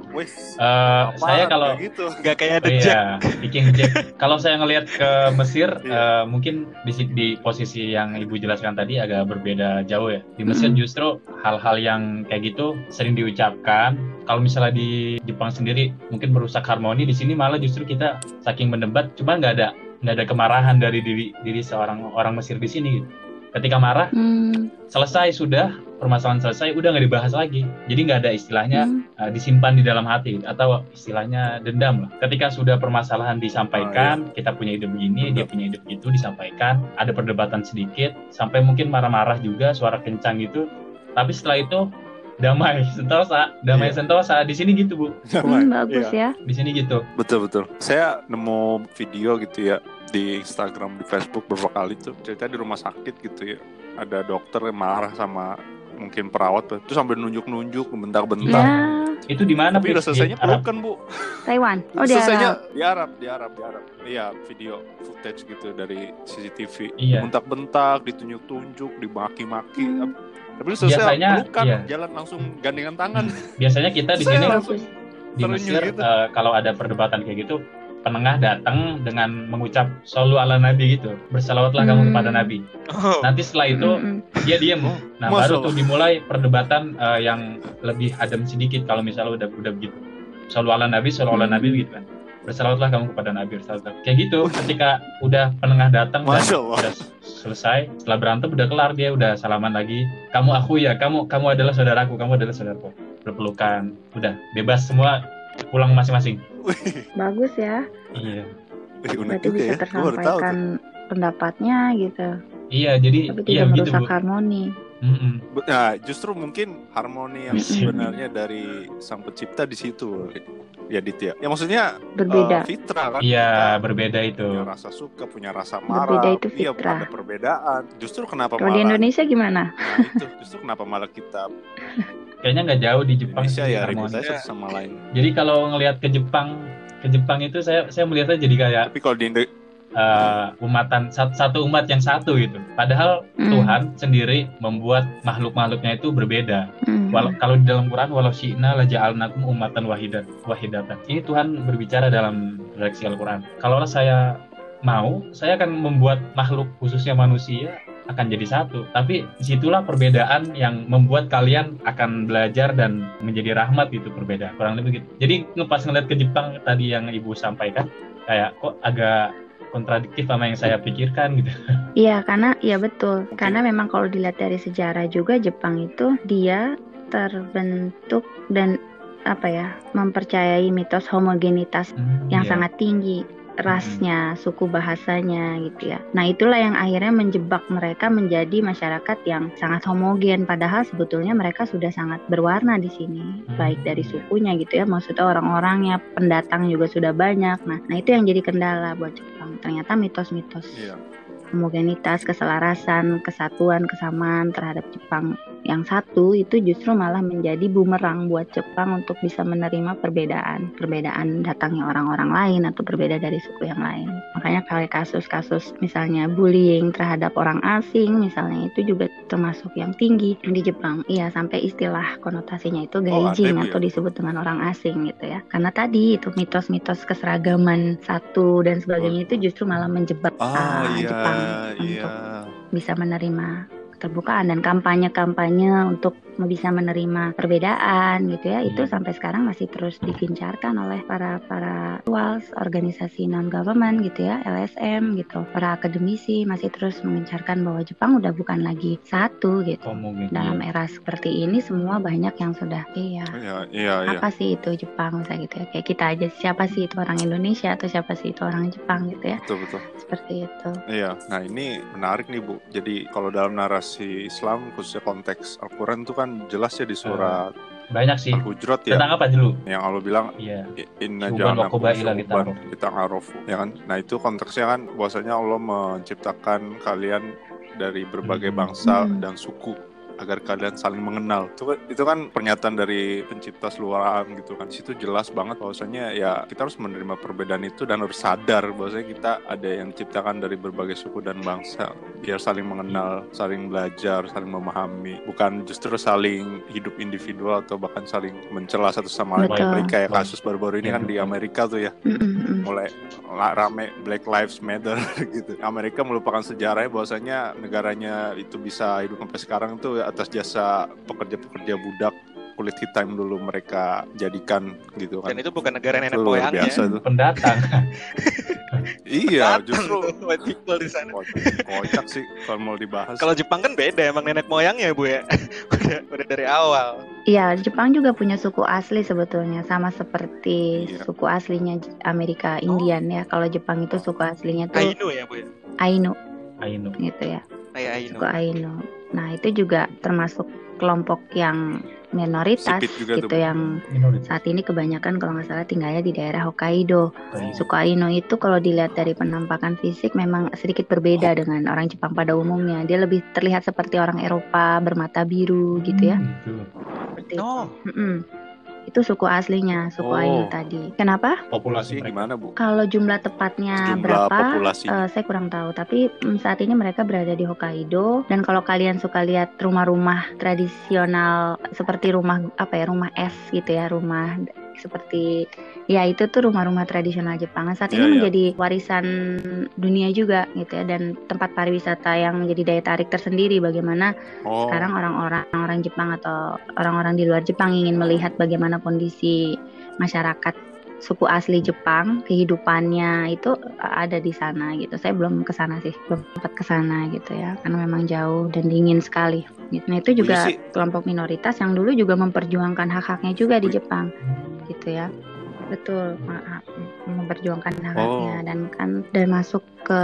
uh, saya kalau gitu nggak kayak The iya, Viking Jack. kalau saya ngelihat ke Mesir uh, mungkin di, di posisi yang ibu jelaskan tadi agak berbeda jauh ya. Di Mesir hmm. justru hal-hal yang kayak gitu sering diucapkan. Kalau misalnya di Jepang sendiri mungkin merusak harmoni, di sini malah justru kita saking mendebat, cuma nggak ada nggak ada kemarahan dari diri diri seorang orang Mesir di sini gitu ketika marah hmm. selesai sudah permasalahan selesai udah nggak dibahas lagi jadi nggak ada istilahnya hmm. uh, disimpan di dalam hati atau istilahnya dendam lah ketika sudah permasalahan disampaikan oh, iya. kita punya ide begini Betul. dia punya ide begitu disampaikan ada perdebatan sedikit sampai mungkin marah-marah juga suara kencang gitu tapi setelah itu damai sentosa damai yeah. sentosa di sini gitu bu damai. Hmm, bagus yeah. ya di sini gitu betul betul saya nemu video gitu ya di Instagram di Facebook beberapa kali tuh cerita di rumah sakit gitu ya ada dokter yang marah sama mungkin perawat tuh sambil nunjuk-nunjuk bentak-bentak ya. itu di mana tapi udah selesainya bukan bu Taiwan oh di selesainya Arab. di Arab di Arab di Arab iya video footage gitu dari CCTV iya. bentak-bentak ditunjuk-tunjuk dimaki-maki hmm. tapi selesai biasanya, pelukan iya. jalan langsung gandengan tangan biasanya kita di sini di Mesir gitu. uh, kalau ada perdebatan kayak gitu penengah datang dengan mengucap solu ala nabi gitu. Bersalawatlah hmm. kamu kepada nabi. Oh. nanti setelah itu hmm. dia diem nah Masalah. baru tuh dimulai perdebatan uh, yang lebih adem sedikit kalau misalnya udah udah begitu. Solu ala nabi solu ala nabi gitu kan. Bersalawatlah kamu kepada nabi bersalawat. Kayak gitu ketika udah penengah datang dan udah selesai setelah berantem udah kelar dia udah salaman lagi. Kamu aku ya kamu kamu adalah saudaraku kamu adalah saudaraku. Berpelukan udah bebas semua pulang masing-masing Bagus ya. Iya. Berarti bisa ya. tersampaikan pendapatnya gitu. Iya, jadi Tapi iya, tidak merusak gitu, harmoni. Mm -mm. Nah, justru mungkin harmoni yang sebenarnya dari sang pencipta di situ, ya Dit ya. Ya maksudnya berbeda. Uh, fitrah kan. Iya, berbeda itu. Punya rasa suka, punya rasa marah. Berbeda itu iya, fitrah. Iya, ada perbedaan. Justru kenapa Kalau malah di Indonesia gimana? Nah, itu justru kenapa malah kita kayaknya nggak jauh di Jepang Indonesia ya ribut aja sama lain. Jadi kalau ngelihat ke Jepang, ke Jepang itu saya saya melihatnya jadi kayak Tapi kalau di Indo uh, umatan satu umat yang satu gitu. Padahal mm. Tuhan sendiri membuat makhluk-makhluknya itu berbeda. Mm. Walau kalau di dalam Quran walau syi'na la ja'alnakum umatan wahidat wahidatan. Ini Tuhan berbicara dalam redaksi Al-Qur'an. Kalau saya mau, saya akan membuat makhluk khususnya manusia akan jadi satu. Tapi di situlah perbedaan yang membuat kalian akan belajar dan menjadi rahmat gitu perbedaan. Kurang lebih gitu. Jadi ngepas ngeliat ke Jepang tadi yang ibu sampaikan, kayak kok agak kontradiktif sama yang saya pikirkan gitu. Iya, karena iya betul. Karena memang kalau dilihat dari sejarah juga Jepang itu dia terbentuk dan apa ya mempercayai mitos homogenitas hmm, yang iya. sangat tinggi rasnya, suku bahasanya gitu ya. Nah, itulah yang akhirnya menjebak mereka menjadi masyarakat yang sangat homogen padahal sebetulnya mereka sudah sangat berwarna di sini, hmm. baik dari sukunya gitu ya. Maksudnya orang-orangnya, pendatang juga sudah banyak. Nah, nah itu yang jadi kendala buat Jepang. Ternyata mitos-mitos. Yeah homogenitas, keselarasan, kesatuan, kesamaan terhadap Jepang yang satu itu justru malah menjadi bumerang buat Jepang untuk bisa menerima perbedaan, perbedaan datangnya orang-orang lain atau berbeda dari suku yang lain. Makanya kalau kasus-kasus misalnya bullying terhadap orang asing misalnya itu juga termasuk yang tinggi di Jepang. Iya, sampai istilah konotasinya itu oh, gaijin oh, atau disebut dengan orang asing gitu ya. Karena tadi itu mitos-mitos keseragaman satu dan sebagainya itu justru malah menjebak oh, uh, iya. Jepang yeah. untuk bisa menerima keterbukaan dan kampanye-kampanye untuk bisa menerima perbedaan gitu ya itu Iya. sampai sekarang masih terus digencarkan oleh para para walls organisasi non government gitu ya LSM gitu para akademisi masih terus mengencarkan bahwa Jepang udah bukan lagi satu gitu Homogen. dalam Iya. era seperti ini semua banyak yang sudah iya Iya, iya, iya. apa sih itu Jepang misalnya gitu ya kayak kita aja siapa sih itu orang Indonesia atau siapa sih itu orang Jepang gitu ya Betul, betul. seperti itu Iya, nah ini menarik nih Bu. Jadi kalau dalam narasi Islam khususnya konteks Al-Quran itu kan jelas ya di surat Banyak sih. Al-Hujurat ya, Tentang apa dulu? yang Allah bilang Iya. Inna syu'uban lita'arufu. lita'arufu. ya kan? Nah itu konteksnya kan bahwasanya Allah menciptakan kalian dari berbagai Hmm. bangsa Hmm. dan suku agar kalian saling mengenal. Itu kan, itu kan pernyataan dari pencipta seluruh alam gitu kan. Di Situ jelas banget bahwasanya ya kita harus menerima perbedaan itu dan harus sadar bahwasanya kita ada yang diciptakan dari berbagai suku dan bangsa biar saling mengenal, saling belajar, saling memahami, bukan justru saling hidup individual atau bahkan saling mencela satu sama lain. Betul. Apalagi kayak kasus baru-baru ini Ya, kan di. Amerika tuh ya Mm, mm, mm. mulai la- rame Black Lives Matter gitu. Amerika melupakan sejarahnya bahwasanya negaranya itu bisa hidup sampai sekarang itu atas jasa pekerja-pekerja budak kulit hitam dulu mereka jadikan gitu kan. Dan itu bukan negara nenek moyangnya. biasa tuh. Pendatang. Iya, justru white people di sana. kocak, kocak sih kalau mau dibahas. Kalau Jepang kan beda emang nenek moyangnya bu ya. udah, udah dari awal. Iya, Jepang juga punya suku asli sebetulnya, sama seperti Iya. suku aslinya Amerika Indian ya. Kalau Jepang itu suku aslinya tuh Ainu ya bu ya. Ainu Ainu. gitu ya, Ainu. suku Ainu. Nah itu juga termasuk kelompok yang minoritas tuh, gitu Bu. yang Minoritas. saat ini kebanyakan kalau nggak salah tinggalnya di daerah Hokkaido. Ainu. Suku Ainu itu kalau dilihat dari penampakan fisik memang sedikit berbeda dengan orang Jepang pada umumnya. Dia lebih terlihat seperti orang Eropa bermata biru gitu ya. Gitu. Seperti itu. Oh, Mm-mm. Itu suku aslinya, suku Oh. Ainu tadi. Kenapa? Populasi gimana Bu? Kalau jumlah tepatnya Jumlah berapa? populasi. eh, saya kurang tahu. Tapi mm, saat ini mereka berada di Hokkaido. Dan kalau kalian suka lihat rumah-rumah tradisional seperti rumah apa ya, rumah es gitu ya, rumah seperti ya itu tuh rumah-rumah tradisional Jepang. Saat ini Iya, iya. menjadi warisan dunia juga gitu ya dan tempat pariwisata yang menjadi daya tarik tersendiri. Bagaimana Oh, sekarang orang-orang orang Jepang atau orang-orang di luar Jepang ingin melihat bagaimana kondisi masyarakat suku asli Jepang kehidupannya itu ada di sana gitu. Saya belum ke sana sih, belum sempat ke sana gitu ya, karena memang jauh dan dingin sekali. Gitu. Nah itu Bu juga kelompok minoritas yang dulu juga memperjuangkan hak-haknya juga di Bu- Jepang gitu ya. Betul, maaf memperjuangkan hak-haknya Oh. dan kan dan masuk ke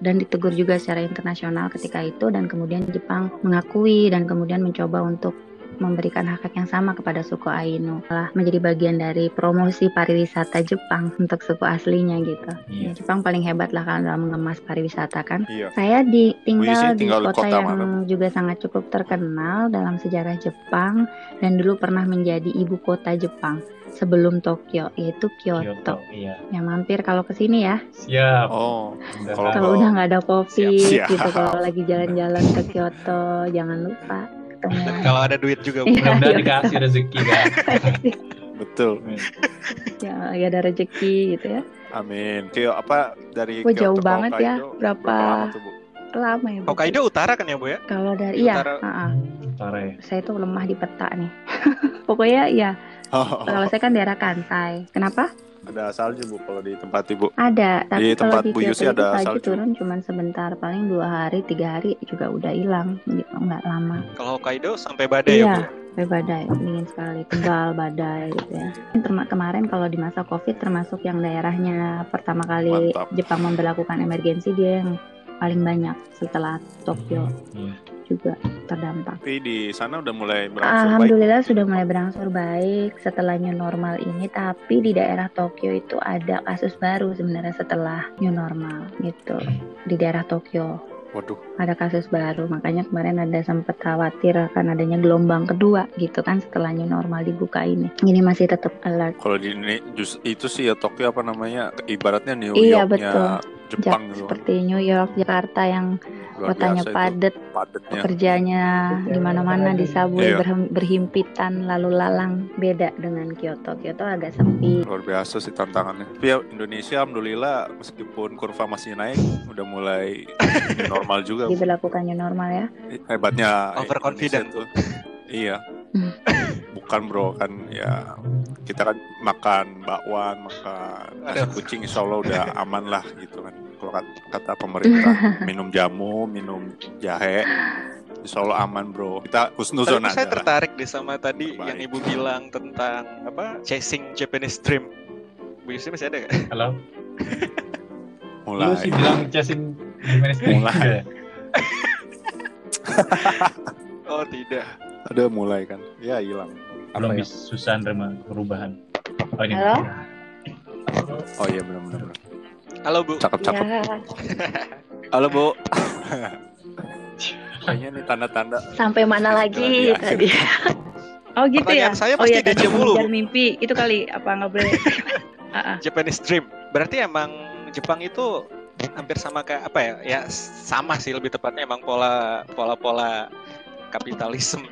dan ditegur juga secara internasional ketika itu dan kemudian Jepang mengakui dan kemudian mencoba untuk memberikan hak hak yang sama kepada suku Ainu telah menjadi bagian dari promosi pariwisata Jepang untuk suku aslinya gitu. Iya. Ya, Jepang paling hebat lah kan dalam mengemas pariwisata kan. iya. Saya di Bu Yusi tinggal di tinggal di kota, kota yang mana, juga sangat cukup terkenal dalam sejarah Jepang dan dulu pernah menjadi ibu kota Jepang sebelum Tokyo yaitu Kyoto. Kyoto. Iya. Ya mampir kalau ke sini ya. Siap. Oh. Kalau- udah nggak ada covid Siap-siap. gitu kalau lagi jalan-jalan ke Kyoto jangan lupa dan kalau ada duit juga bu. Iya. Mudah-mudahan dikasih rezeki kan. betul. ya, ya ada rezeki gitu ya. Amin. Kyo apa dari Wah, jauh banget ya. Hokkaido, Berapa- lama tuh, Bu? Lama ya. Bu. Hokkaido utara kan ya bu ya? Kalau dari iya, utara- ah, ah. Utara ya. saya tuh lemah di peta nih. Pokoknya ya kalau saya kan daerah Kansai. Kenapa? Ada salju Bu kalau di tempat Ibu. Ada, tapi Di kalau tempat di Bu Yusi itu ada salju salju. turun cuma sebentar, paling dua hari, tiga hari juga udah hilang, gitu, nggak lama. Kalau Hokkaido sampai badai ya bu. Iya, sampai badai, dingin sekali, tebal badai gitu ya. Terma- kemarin kalau di masa COVID termasuk yang daerahnya pertama kali Mantap. Jepang memperlakukan emergensi dia yang paling banyak setelah Tokyo Iya. Juga terdampak. Tapi di sana udah mulai berangsur baik. Alhamdulillah sudah mulai berangsur baik setelah new normal ini, tapi di daerah Tokyo itu ada kasus baru sebenarnya setelah new normal gitu di daerah Tokyo Waduh, ada kasus baru makanya kemarin ada sempat khawatir akan adanya gelombang kedua gitu kan setelah new normal dibuka ini ini masih tetap alert kalau di ini itu sih ya Tokyo apa namanya ibaratnya New Iya, Yorknya betul. Jepang Ja- gitu. seperti New York Jakarta yang kotanya biasa itu padat pekerjanya di mana-mana di subway Iya. berhimpitan lalu lalang beda dengan Kyoto Kyoto agak sepi Luar biasa sih tantangannya. Tapi ya Indonesia alhamdulillah meskipun kurva masih naik udah mulai normal juga. Bu. diberlakukan new normal ya Hebatnya Overconfident. Tuh. Iya. Hmm. Bukan bro kan ya kita kan makan bakwan, makan nasi kucing insya Allah udah aman lah gitu kan. Kalau kat- kata pemerintah minum jamu, minum jahe, insya Allah aman bro. Kita husnuzon Tapi saya aja lah. tertarik deh sama tadi Baik. yang ibu bilang tentang apa chasing Japanese dream. Bu Yusi masih ada nggak? Halo. Lu Mulai. sih bilang chasing gimana sih? Mulai. Oh tidak. Ada mulai kan. Ya hilang. Belum Apa ya? bisa susah nerima perubahan. Oh ini. Halo? Oh iya benar-benar. Halo Bu. Cakep-cakep. Ya, Halo Bu. Kayaknya nih tanda-tanda sampai mana lagi tadi? oh gitu ya. Pertanyaan saya oh pasti ya tadi mulu. mimpi itu kali apa nggak boleh? Ah, ah. Japanese dream. Berarti emang Jepang itu hampir sama kayak apa ya? Ya sama sih lebih tepatnya emang pola pola-pola kapitalisme.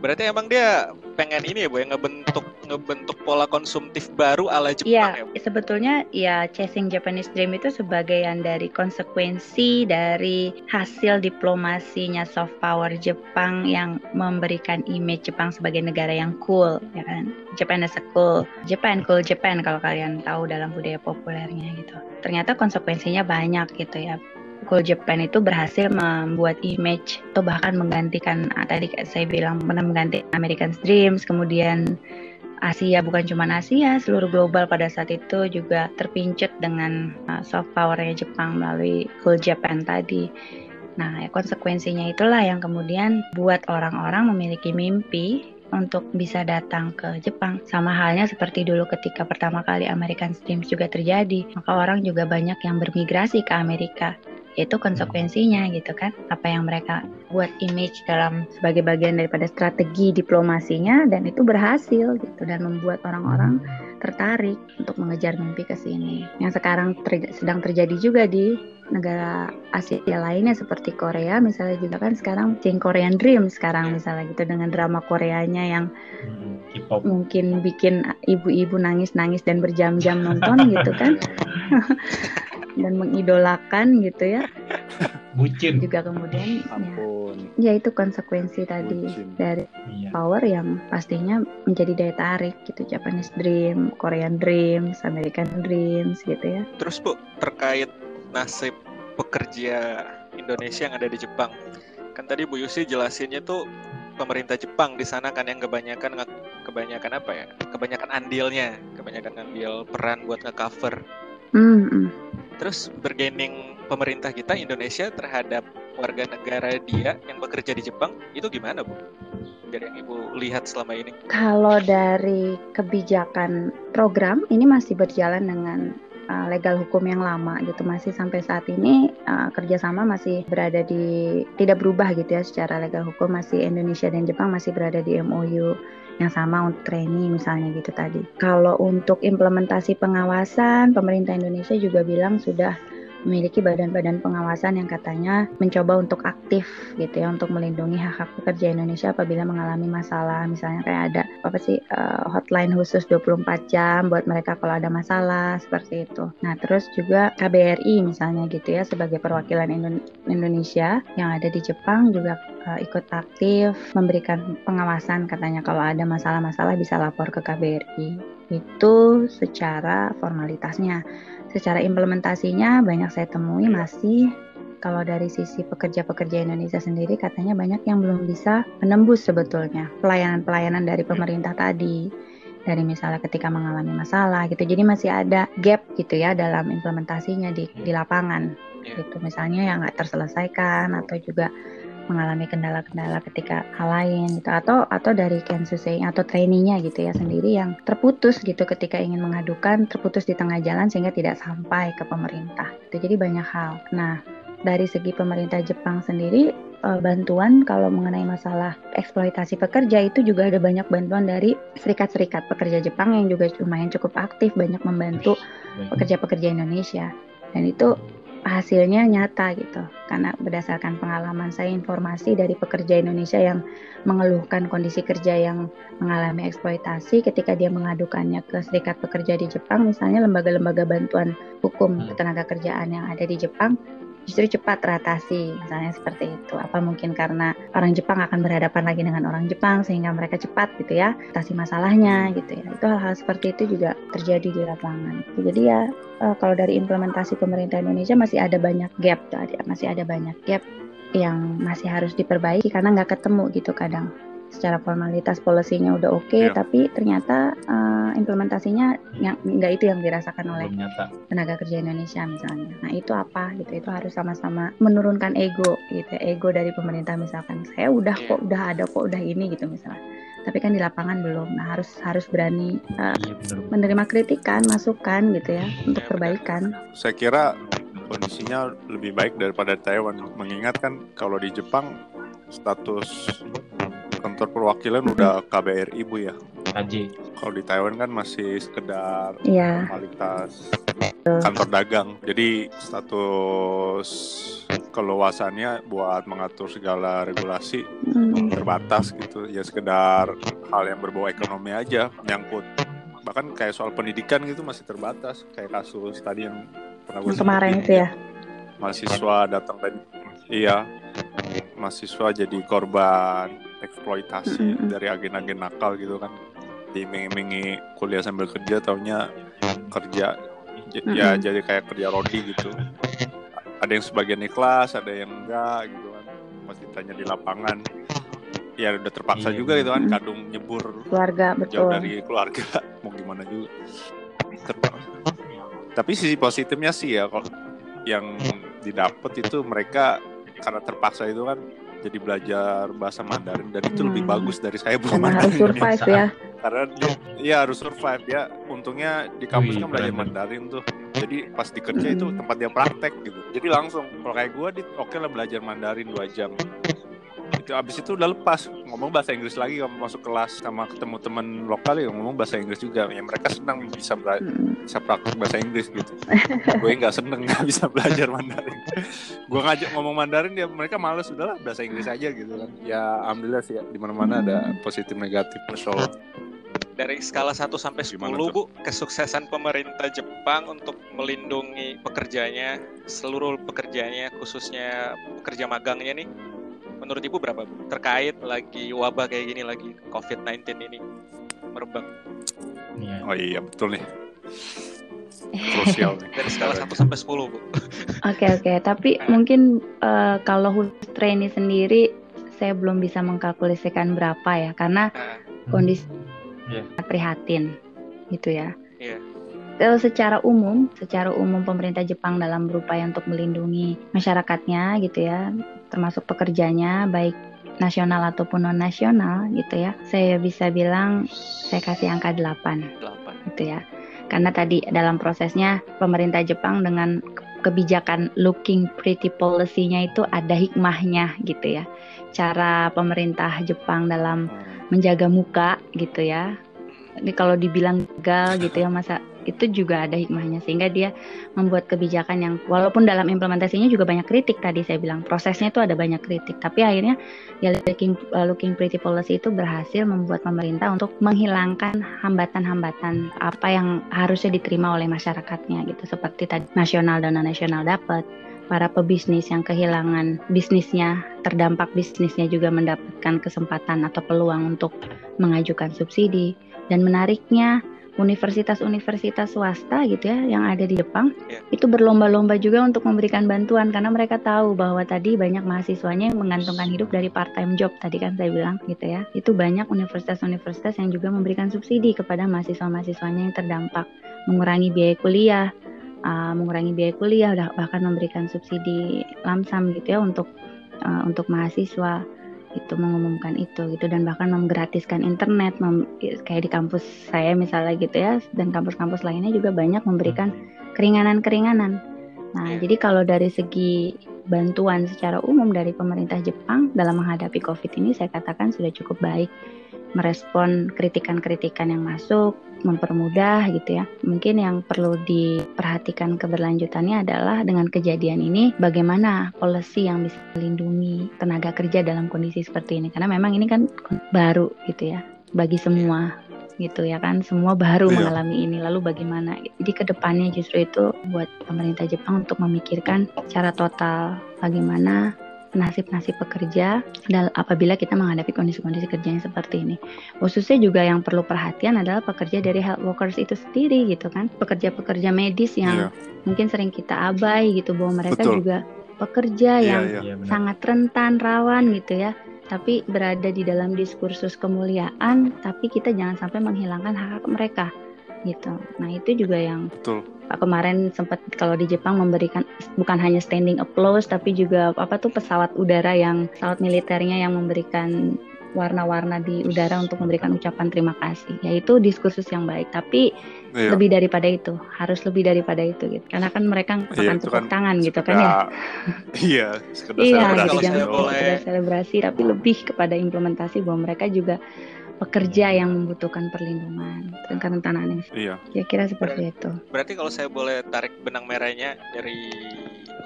Berarti emang dia pengen ini ya Bu yang ngebentuk ngebentuk pola konsumtif baru ala Jepang Iya, ya. Bu? sebetulnya ya chasing Japanese dream itu sebagian dari konsekuensi dari hasil diplomasinya soft power Jepang yang memberikan image Jepang sebagai negara yang cool, ya kan? Japan as a cool, Japan cool Japan kalau kalian tahu dalam budaya populernya gitu. Ternyata konsekuensinya banyak gitu ya. Cool Japan itu berhasil membuat image atau bahkan menggantikan ah, tadi saya bilang pernah mengganti American Dreams, kemudian Asia bukan cuma Asia, seluruh global pada saat itu juga terpincut dengan uh, soft powernya Jepang melalui Cool Japan tadi. Nah, ya, konsekuensinya itulah yang kemudian buat orang-orang memiliki mimpi untuk bisa datang ke Jepang. Sama halnya seperti dulu ketika pertama kali American Dreams juga terjadi, maka orang juga banyak yang bermigrasi ke Amerika. Itu konsekuensinya gitu kan. Apa yang mereka buat image dalam sebagai bagian daripada strategi diplomasinya dan itu berhasil gitu dan membuat orang-orang tertarik untuk mengejar mimpi ke sini. Yang sekarang ter- sedang terjadi juga di negara Asia lainnya seperti Korea misalnya juga kan sekarang Ching Korean Dream sekarang misalnya gitu dengan drama Koreanya yang Hmm, mungkin bikin ibu-ibu nangis-nangis dan berjam-jam nonton gitu kan dan mengidolakan gitu ya Bucin. juga kemudian ya, Ampun. ya itu konsekuensi tadi Bucin. dari Iya. power yang pastinya menjadi daya tarik gitu Japanese Dream, Korean Dreams, American Dreams gitu ya. Terus Bu, terkait nasib pekerja Indonesia yang ada di Jepang. Kan tadi Bu Yusi jelasinnya tuh pemerintah Jepang di sana kan yang kebanyakan kebanyakan apa ya? Kebanyakan andilnya, kebanyakan ngambil peran buat nge-cover. Hmm, hmm. Terus bergening pemerintah kita Indonesia terhadap warga negara dia yang bekerja di Jepang itu gimana Bu? Dari yang Ibu lihat selama ini. Kalau dari kebijakan program ini masih berjalan dengan uh, legal hukum yang lama gitu masih sampai saat ini uh, kerjasama masih berada di tidak berubah gitu ya secara legal hukum masih Indonesia dan Jepang masih berada di MOU yang sama untuk training misalnya gitu tadi. Kalau untuk implementasi pengawasan pemerintah Indonesia juga bilang sudah memiliki badan-badan pengawasan yang katanya mencoba untuk aktif gitu ya untuk melindungi hak-hak pekerja Indonesia apabila mengalami masalah misalnya kayak ada apa sih uh, hotline khusus 24 jam buat mereka kalau ada masalah seperti itu. Nah, terus juga KBRI misalnya gitu ya sebagai perwakilan Indo- Indonesia yang ada di Jepang juga uh, ikut aktif memberikan pengawasan katanya kalau ada masalah-masalah bisa lapor ke KBRI. Itu secara formalitasnya. Secara implementasinya banyak saya temui masih. Kalau dari sisi pekerja-pekerja Indonesia sendiri katanya banyak yang belum bisa menembus sebetulnya pelayanan-pelayanan dari pemerintah tadi. Dari misalnya ketika mengalami masalah gitu. Jadi masih ada gap gitu ya dalam implementasinya di, di lapangan. Iya. gitu. Misalnya yang nggak terselesaikan atau juga mengalami kendala-kendala ketika hal lain gitu. Atau atau dari kensusei atau trainingnya gitu ya sendiri yang terputus gitu ketika ingin mengadukan terputus di tengah jalan sehingga tidak sampai ke pemerintah itu jadi banyak hal. Nah dari segi pemerintah Jepang sendiri eh, bantuan kalau mengenai masalah eksploitasi pekerja itu juga ada banyak bantuan dari serikat-serikat pekerja Jepang yang juga lumayan cukup aktif banyak membantu pekerja-pekerja Indonesia. Dan itu hasilnya nyata gitu karena berdasarkan pengalaman saya informasi dari pekerja Indonesia yang mengeluhkan kondisi kerja yang mengalami eksploitasi ketika dia mengadukannya ke serikat pekerja di Jepang misalnya lembaga-lembaga bantuan hukum Hmm. ketenaga kerjaan yang ada di Jepang justru cepat teratasi misalnya seperti itu. Apa mungkin karena orang Jepang akan berhadapan lagi dengan orang Jepang sehingga mereka cepat gitu ya atasi masalahnya gitu ya. Itu hal-hal seperti itu juga terjadi di lapangan. Jadi ya uh, kalau dari implementasi pemerintah Indonesia masih ada banyak gap masih ada banyak gap yang masih harus diperbaiki karena nggak ketemu gitu kadang secara formalitas polisinya udah oke okay, ya. tapi ternyata uh, implementasinya yang nggak itu yang dirasakan oleh tenaga kerja Indonesia misalnya. Nah itu apa gitu itu harus sama-sama menurunkan ego gitu ego dari pemerintah misalkan saya udah ya. kok udah ada kok udah ini gitu misalnya. Tapi kan di lapangan belum. Nah harus harus berani uh, menerima kritikan masukan gitu ya untuk iya, perbaikan. Saya kira kondisinya lebih baik daripada Taiwan. Mengingat kan kalau di Jepang status kantor perwakilan udah KBRI bu ya? KJ kalau di Taiwan kan masih sekedar yeah. formalitas kantor dagang. Jadi status keluasannya buat mengatur segala regulasi mm. terbatas gitu. Ya sekedar hal yang berbau ekonomi aja nyangkut. Bahkan kayak soal pendidikan gitu masih terbatas. Kayak kasus tadi yang pernah gue kemarin itu ya? Mahasiswa datang tadi. Iya. Mahasiswa jadi korban eksploitasi mm -hmm. dari agen-agen nakal gitu kan diiming-imingi kuliah sambil kerja taunya kerja mm -hmm. ya jadi kayak kerja roti gitu ada yang sebagian ikhlas ada yang enggak gitu kan masih tanya di lapangan ya udah terpaksa iya. juga gitu kan kadung nyebur keluarga betul jauh dari keluarga mau gimana juga terpaksa. tapi sisi positifnya sih ya kalau yang didapat itu mereka karena terpaksa itu kan jadi belajar bahasa Mandarin dan itu hmm. lebih bagus dari saya belum harus survive ya. Karena dia ya harus survive. Ya untungnya di kampus kan belajar Mandarin tuh. Jadi pas di kerja itu hmm. tempat dia praktek gitu. Jadi langsung kalau kayak gue di oke okay lah belajar Mandarin dua jam itu abis itu udah lepas. Ngomong bahasa Inggris lagi kamu masuk kelas sama ketemu teman lokal ya ngomong bahasa Inggris juga. Ya mereka senang bisa hmm. bisa praktek bahasa Inggris gitu. Gue nggak seneng nggak bisa belajar Mandarin. Gue ngajak ngomong Mandarin ya mereka males udahlah bahasa Inggris aja gitu kan. Ya alhamdulillah sih ya, di mana mana ada positif negatif Masya Allah dari skala 1 sampai 10 Bu, kesuksesan pemerintah Jepang untuk melindungi pekerjanya, seluruh pekerjanya khususnya pekerja magangnya nih menurut Ibu berapa Bu? Terkait lagi wabah kayak gini lagi COVID-19 ini merebak. Iya. Oh iya betul nih. Krusial nih. Dari skala 1 sampai 10 Bu. Oke okay, oke, okay. tapi nah. mungkin uh, kalau khusus ini sendiri saya belum bisa mengkalkulasikan berapa ya karena nah. kondisi yeah. prihatin gitu ya. Yeah secara umum, secara umum pemerintah Jepang dalam berupaya untuk melindungi masyarakatnya gitu ya, termasuk pekerjanya baik nasional ataupun non nasional gitu ya. Saya bisa bilang saya kasih angka 8. 8. gitu ya. Karena tadi dalam prosesnya pemerintah Jepang dengan kebijakan looking pretty policy-nya itu ada hikmahnya gitu ya. Cara pemerintah Jepang dalam hmm. menjaga muka gitu ya. Ini kalau dibilang gagal gitu ya masa itu juga ada hikmahnya sehingga dia membuat kebijakan yang walaupun dalam implementasinya juga banyak kritik tadi saya bilang prosesnya itu ada banyak kritik tapi akhirnya ya looking, uh, looking pretty policy itu berhasil membuat pemerintah untuk menghilangkan hambatan-hambatan apa yang harusnya diterima oleh masyarakatnya gitu seperti tadi nasional dan nasional dapat para pebisnis yang kehilangan bisnisnya, terdampak bisnisnya juga mendapatkan kesempatan atau peluang untuk mengajukan subsidi. Dan menariknya, universitas-universitas swasta gitu ya yang ada di Jepang yeah. itu berlomba-lomba juga untuk memberikan bantuan karena mereka tahu bahwa tadi banyak mahasiswanya yang menggantungkan hidup dari part time job tadi kan saya bilang gitu ya. Itu banyak universitas-universitas yang juga memberikan subsidi kepada mahasiswa-mahasiswanya yang terdampak. Mengurangi biaya kuliah uh, mengurangi biaya kuliah bahkan memberikan subsidi lamsam gitu ya untuk uh, untuk mahasiswa itu mengumumkan itu gitu dan bahkan menggratiskan internet mem, kayak di kampus saya misalnya gitu ya dan kampus-kampus lainnya juga banyak memberikan hmm. keringanan-keringanan. Nah, yeah. jadi kalau dari segi bantuan secara umum dari pemerintah Jepang dalam menghadapi COVID ini saya katakan sudah cukup baik merespon kritikan-kritikan yang masuk, mempermudah gitu ya. Mungkin yang perlu diperhatikan keberlanjutannya adalah dengan kejadian ini bagaimana policy yang bisa melindungi tenaga kerja dalam kondisi seperti ini karena memang ini kan baru gitu ya bagi semua gitu ya kan semua baru Iya. mengalami ini lalu bagaimana jadi ke depannya justru itu buat pemerintah Jepang untuk memikirkan secara total bagaimana nasib-nasib pekerja dan apabila kita menghadapi kondisi-kondisi kerja yang seperti ini khususnya juga yang perlu perhatian adalah pekerja dari health workers itu sendiri gitu kan pekerja-pekerja medis yang Iya. mungkin sering kita abai gitu bahwa mereka Betul. juga pekerja Iya, yang iya. Iya, sangat rentan, rawan gitu ya. Tapi berada di dalam diskursus kemuliaan, tapi kita jangan sampai menghilangkan hak-hak mereka gitu. Nah itu juga yang Betul. Pak kemarin sempat kalau di Jepang memberikan bukan hanya standing applause, tapi juga apa tuh pesawat udara yang pesawat militernya yang memberikan warna-warna di udara untuk memberikan ucapan terima kasih. Yaitu diskursus yang baik. Tapi Iya. lebih daripada itu, harus lebih daripada itu gitu. Karena kan mereka Iya, akan itu tepuk kan tangan gitu kan ya. Iya, sekedar Iya, selebrasi gitu jangan boleh- selebrasi, tapi lebih kepada implementasi bahwa mereka juga pekerja yang membutuhkan perlindungan dan kerentanan. Iya. Kira-kira seperti itu. Berarti kalau saya boleh tarik benang merahnya dari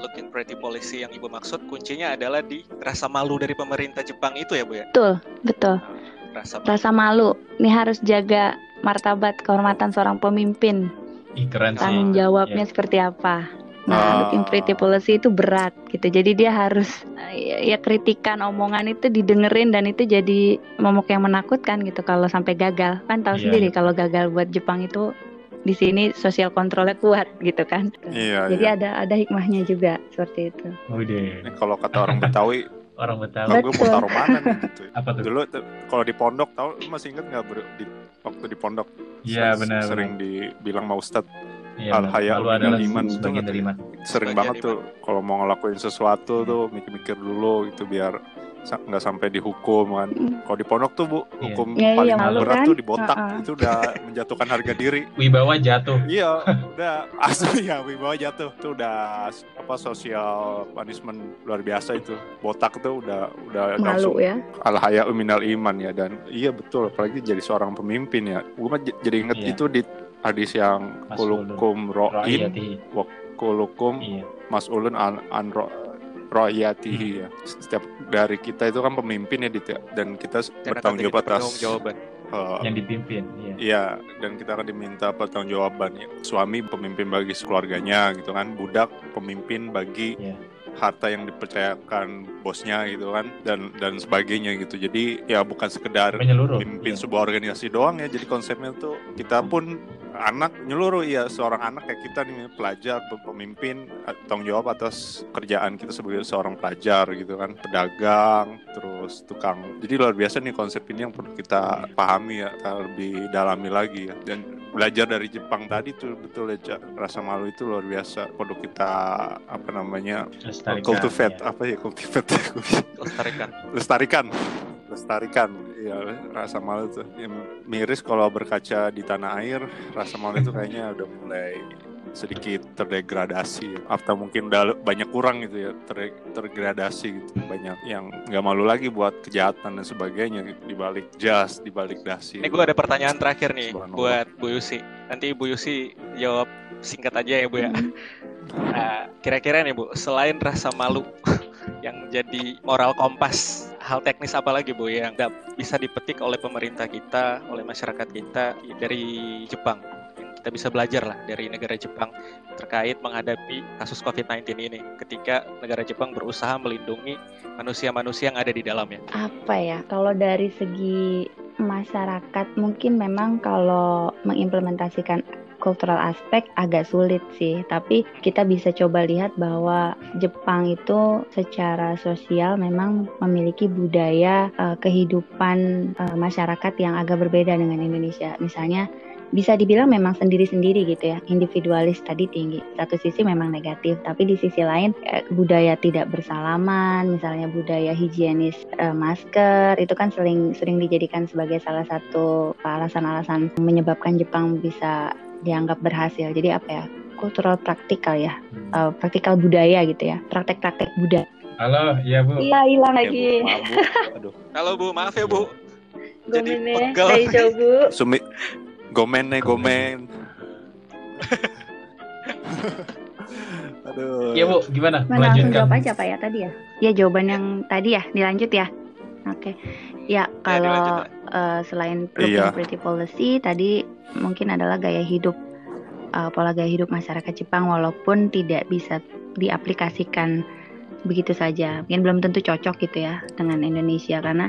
Looking Pretty Policy yang Ibu maksud, kuncinya adalah di rasa malu dari pemerintah Jepang itu ya Bu ya? Betul, betul. Rasa malu. Rasa malu. Ini harus jaga martabat kehormatan seorang pemimpin. Ih, keren sih. Tanggung jawabnya seperti apa. Nah, Ah. looking pretty policy itu berat gitu. Jadi dia harus eh, ya kritikan omongan itu didengerin dan itu jadi momok yang menakutkan gitu kalau sampai gagal. Kan tahu Iya, sendiri betul. kalau gagal buat Jepang itu di sini sosial kontrolnya kuat gitu kan. Iya, Jadi iya. ada ada hikmahnya juga seperti itu. Udah, Ini kalau kata orang Betawi, orang Betawi. "Ah, gue mau taruh mana nih gitu. Apa tuh? Dulu tuh, kalau di pondok tahu masih inget nggak di waktu di pondok Iya, benar. sering dibilang mau Ustadz Iya, Al-Haya lalu minal adalah iman, sebagian betul dari iman. sering Sebagian banget iman. tuh kalau mau ngelakuin sesuatu tuh mikir-mikir dulu gitu biar sa- nggak sampai dihukum kan. Mm. Kalau di pondok tuh bu Iya. hukum Iya, iya, paling malu berat kan? tuh dibotak Uh-uh. itu udah menjatuhkan harga diri. Wibawa jatuh. Iya, udah asli ya wibawa jatuh. Itu udah apa sosial punishment luar biasa itu. Botak tuh udah udah langsung Malu ya. al haya minal iman ya dan iya betul apalagi jadi seorang pemimpin ya. Gue jadi inget Iya. itu di hadis yang Mas kulukum ro'in Royati. kulukum Iya. mas'ulun an, an ro, royatihi ya. Setiap dari kita itu kan pemimpin ya Dit, ya. dan kita Dan bertanggung jawab atas pertanggungjawaban. eh, Yang dipimpin. Iya. Iya, dan kita akan diminta pertanggungjawaban ya. Suami pemimpin bagi keluarganya gitu kan, budak pemimpin bagi Iya. Harta yang dipercayakan bosnya gitu kan dan dan sebagainya gitu. Jadi ya bukan sekedar Menyeluruh. pimpin Iya. sebuah organisasi doang ya. Jadi konsepnya tuh kita pun anak nyeluruh ya seorang anak kayak kita nih pelajar pemimpin eh, tanggung jawab atas kerjaan kita sebagai seorang pelajar gitu kan pedagang terus tukang jadi luar biasa nih konsep ini yang perlu kita pahami ya kita lebih dalami lagi ya dan belajar dari Jepang tadi tuh betul ya Cak. rasa malu itu luar biasa perlu kita apa namanya Lestarikan, cultivate iya. apa ya cultivate Lestarikan. lestarikan lestarikan ya rasa malu tuh Ya, miris kalau berkaca di tanah air rasa malu itu kayaknya udah mulai sedikit terdegradasi atau mungkin udah banyak kurang gitu ya ter- tergradasi gitu banyak yang nggak malu lagi buat kejahatan dan sebagainya gitu. di balik jas di balik dasi Ini gue ada pertanyaan terakhir nih Subhanallah. buat Bu Yusi. Nanti Bu Yusi jawab singkat aja ya Bu ya. Nah, kira-kira nih Bu, selain rasa malu yang jadi moral kompas, hal teknis apa lagi Bu yang bisa dipetik oleh pemerintah kita, oleh masyarakat kita dari Jepang? Kita bisa belajar lah dari negara Jepang terkait menghadapi kasus COVID-19 ini ketika negara Jepang berusaha melindungi manusia-manusia yang ada di dalamnya. apa ya? Kalau dari segi masyarakat mungkin memang kalau mengimplementasikan cultural aspek agak sulit sih. Tapi kita bisa coba lihat bahwa Jepang itu secara sosial memang memiliki budaya eh, kehidupan eh, masyarakat yang agak berbeda dengan Indonesia. Misalnya bisa dibilang memang sendiri-sendiri gitu ya individualis tadi tinggi satu sisi memang negatif tapi di sisi lain eh, budaya tidak bersalaman misalnya budaya higienis eh, masker itu kan sering sering dijadikan sebagai salah satu alasan-alasan menyebabkan Jepang bisa dianggap berhasil jadi apa ya kultural praktikal ya Hmm. eh, praktikal budaya gitu ya praktek-praktek budaya Halo, iya Bu. iya hilang Ya, Bu. lagi Maaf, Bu. Aduh. Halo Bu, maaf ya Bu. Jadi pegel. daijoubu. Sumi gomen nih gomen aduh Iya Bu, gimana? Mana langsung Melanjutkan. jawab aja Pak ya tadi ya? Ya jawaban yang tadi ya, dilanjut ya. Oke. Ya dilanjut, kalau Pak. uh, selain Iya. pretty policy tadi mungkin adalah gaya hidup uh, pola gaya hidup masyarakat Jepang walaupun tidak bisa diaplikasikan begitu saja. Mungkin belum tentu cocok gitu ya dengan Indonesia karena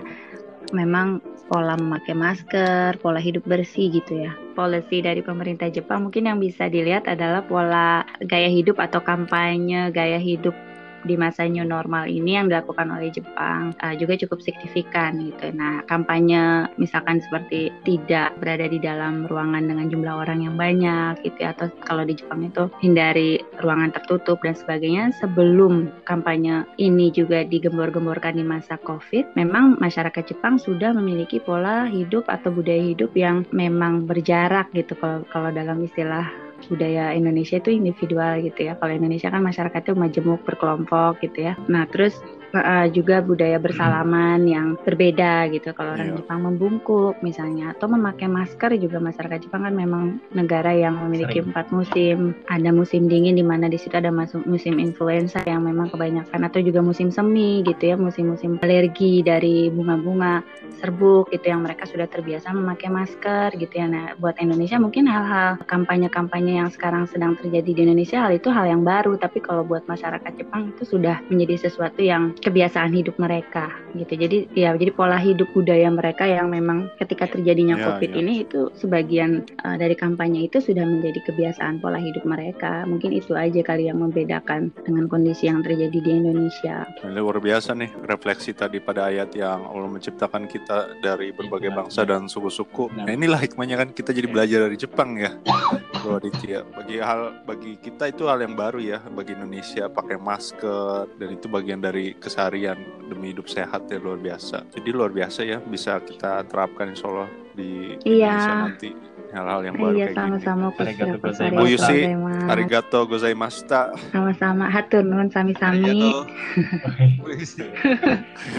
memang pola memakai masker, pola hidup bersih gitu ya. Policy dari pemerintah Jepang mungkin yang bisa dilihat adalah pola gaya hidup atau kampanye gaya hidup di masa new normal ini yang dilakukan oleh Jepang uh, juga cukup signifikan gitu. Nah, kampanye misalkan seperti tidak berada di dalam ruangan dengan jumlah orang yang banyak gitu ya, atau kalau di Jepang itu hindari ruangan tertutup dan sebagainya sebelum kampanye ini juga digembor-gemborkan di masa Covid, memang masyarakat Jepang sudah memiliki pola hidup atau budaya hidup yang memang berjarak gitu kalau kalau dalam istilah budaya Indonesia itu individual gitu ya. Kalau Indonesia kan masyarakatnya majemuk berkelompok gitu ya. Nah terus uh, juga budaya bersalaman yang berbeda gitu. Kalau orang Iya. Jepang membungkuk misalnya atau memakai masker juga masyarakat Jepang kan memang negara yang memiliki Sering. empat musim. Ada musim dingin di mana di situ ada musim influenza yang memang kebanyakan atau juga musim semi gitu ya, musim-musim alergi dari bunga-bunga serbuk gitu yang mereka sudah terbiasa memakai masker gitu ya. Nah, buat Indonesia mungkin hal-hal kampanye-kampanye yang sekarang sedang terjadi di Indonesia hal itu hal yang baru, tapi kalau buat masyarakat Jepang itu sudah menjadi sesuatu yang kebiasaan hidup mereka gitu. Jadi ya jadi pola hidup budaya mereka yang memang ketika terjadinya Ya, Covid ya. ini itu sebagian uh, dari kampanye itu sudah menjadi kebiasaan pola hidup mereka. Mungkin itu aja kali yang membedakan dengan kondisi yang terjadi di Indonesia. Ini luar biasa nih refleksi tadi pada ayat yang Allah menciptakan kita dari berbagai Benar, bangsa dan suku-suku. Benar. Nah inilah hikmahnya kan kita jadi Oke. belajar dari Jepang ya, Aditya. Bagi hal bagi kita itu hal yang baru ya, bagi Indonesia pakai masker dan itu bagian dari keseharian demi hidup sehat ya luar biasa. Jadi luar biasa ya bisa kita terapkan insya Allah di Iya. Indonesia nanti hal-hal yang baru Iya kayak gini. sama-sama Arigato Kusira gozaimasu. Bu Yusi, gozaimasu. Arigato gozaimashita. Sama-sama hatur nuhun sami-sami.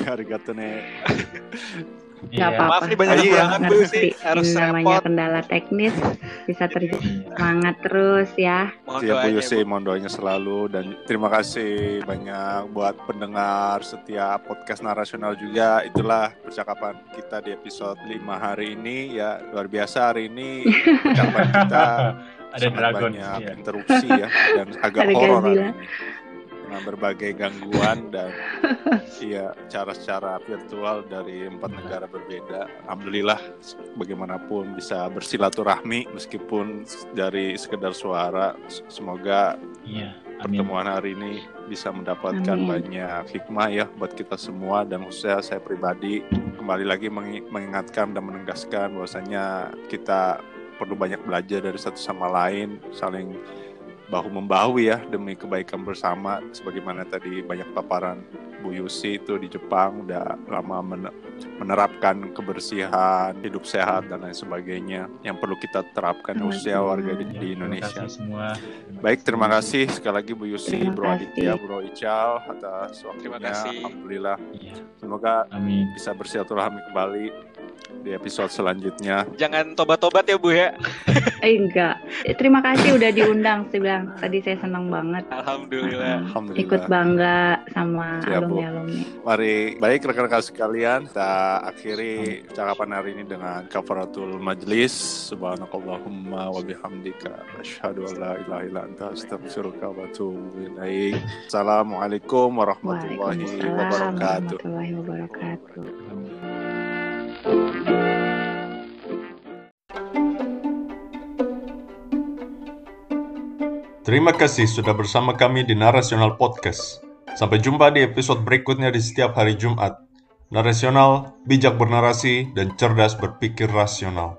Arigato ne. Gak Iya. apa-apa. Maaf nih banyak Iya. banget Ngerti. harus Ini namanya repot. kendala teknis bisa terjadi Iya. semangat terus ya. Siap Bu Yusi, Bu. mohon doanya selalu dan terima kasih banyak buat pendengar setiap podcast narasional juga. Itulah percakapan kita di episode 5 hari ini ya luar biasa hari ini percakapan kita Ada sangat dragon. banyak Iya. interupsi ya dan agak horor dengan berbagai gangguan dan iya cara-cara virtual dari empat negara berbeda. Alhamdulillah bagaimanapun bisa bersilaturahmi meskipun dari sekedar suara. Semoga Iya. Amin. pertemuan hari ini bisa mendapatkan Amin. banyak hikmah ya buat kita semua dan khususnya saya pribadi kembali lagi mengi- mengingatkan dan menegaskan bahwasanya kita perlu banyak belajar dari satu sama lain saling bahu membahu ya demi kebaikan bersama sebagaimana tadi banyak paparan Bu Yusi itu di Jepang udah lama men- menerapkan kebersihan hidup sehat dan lain sebagainya yang perlu kita terapkan khususnya warga di, di Terima Indonesia. kasih semua. Baik, terima kasih sekali lagi Bu Yusi, Terima Bro Aditya. Bro Ical atas waktunya. Terima kasih. Alhamdulillah. Iya. Semoga Amin. bisa bersilaturahmi kembali di episode selanjutnya. Jangan tobat-tobat ya Bu ya. Eh enggak. Eh, Terima kasih udah diundang. Saya bilang tadi saya senang banget Alhamdulillah. Alhamdulillah. ikut bangga sama Siap, Bu. alumni-alumni. Mari, baik rekan-rekan sekalian, kita akhiri percakapan hari ini dengan kafaratul majlis. Subhanakallahumma wa bihamdika asyhadu an la ilaha illa anta astaghfiruka wa atubu ilaik. Assalamualaikum warahmatullahi Waalaikumsalam wabarakatuh. warahmatullahi wabarakatuh. Terima kasih sudah bersama kami di Narasional Podcast. Sampai jumpa di episode berikutnya di setiap hari Jumat. Narasional, bijak bernarasi, dan cerdas berpikir rasional.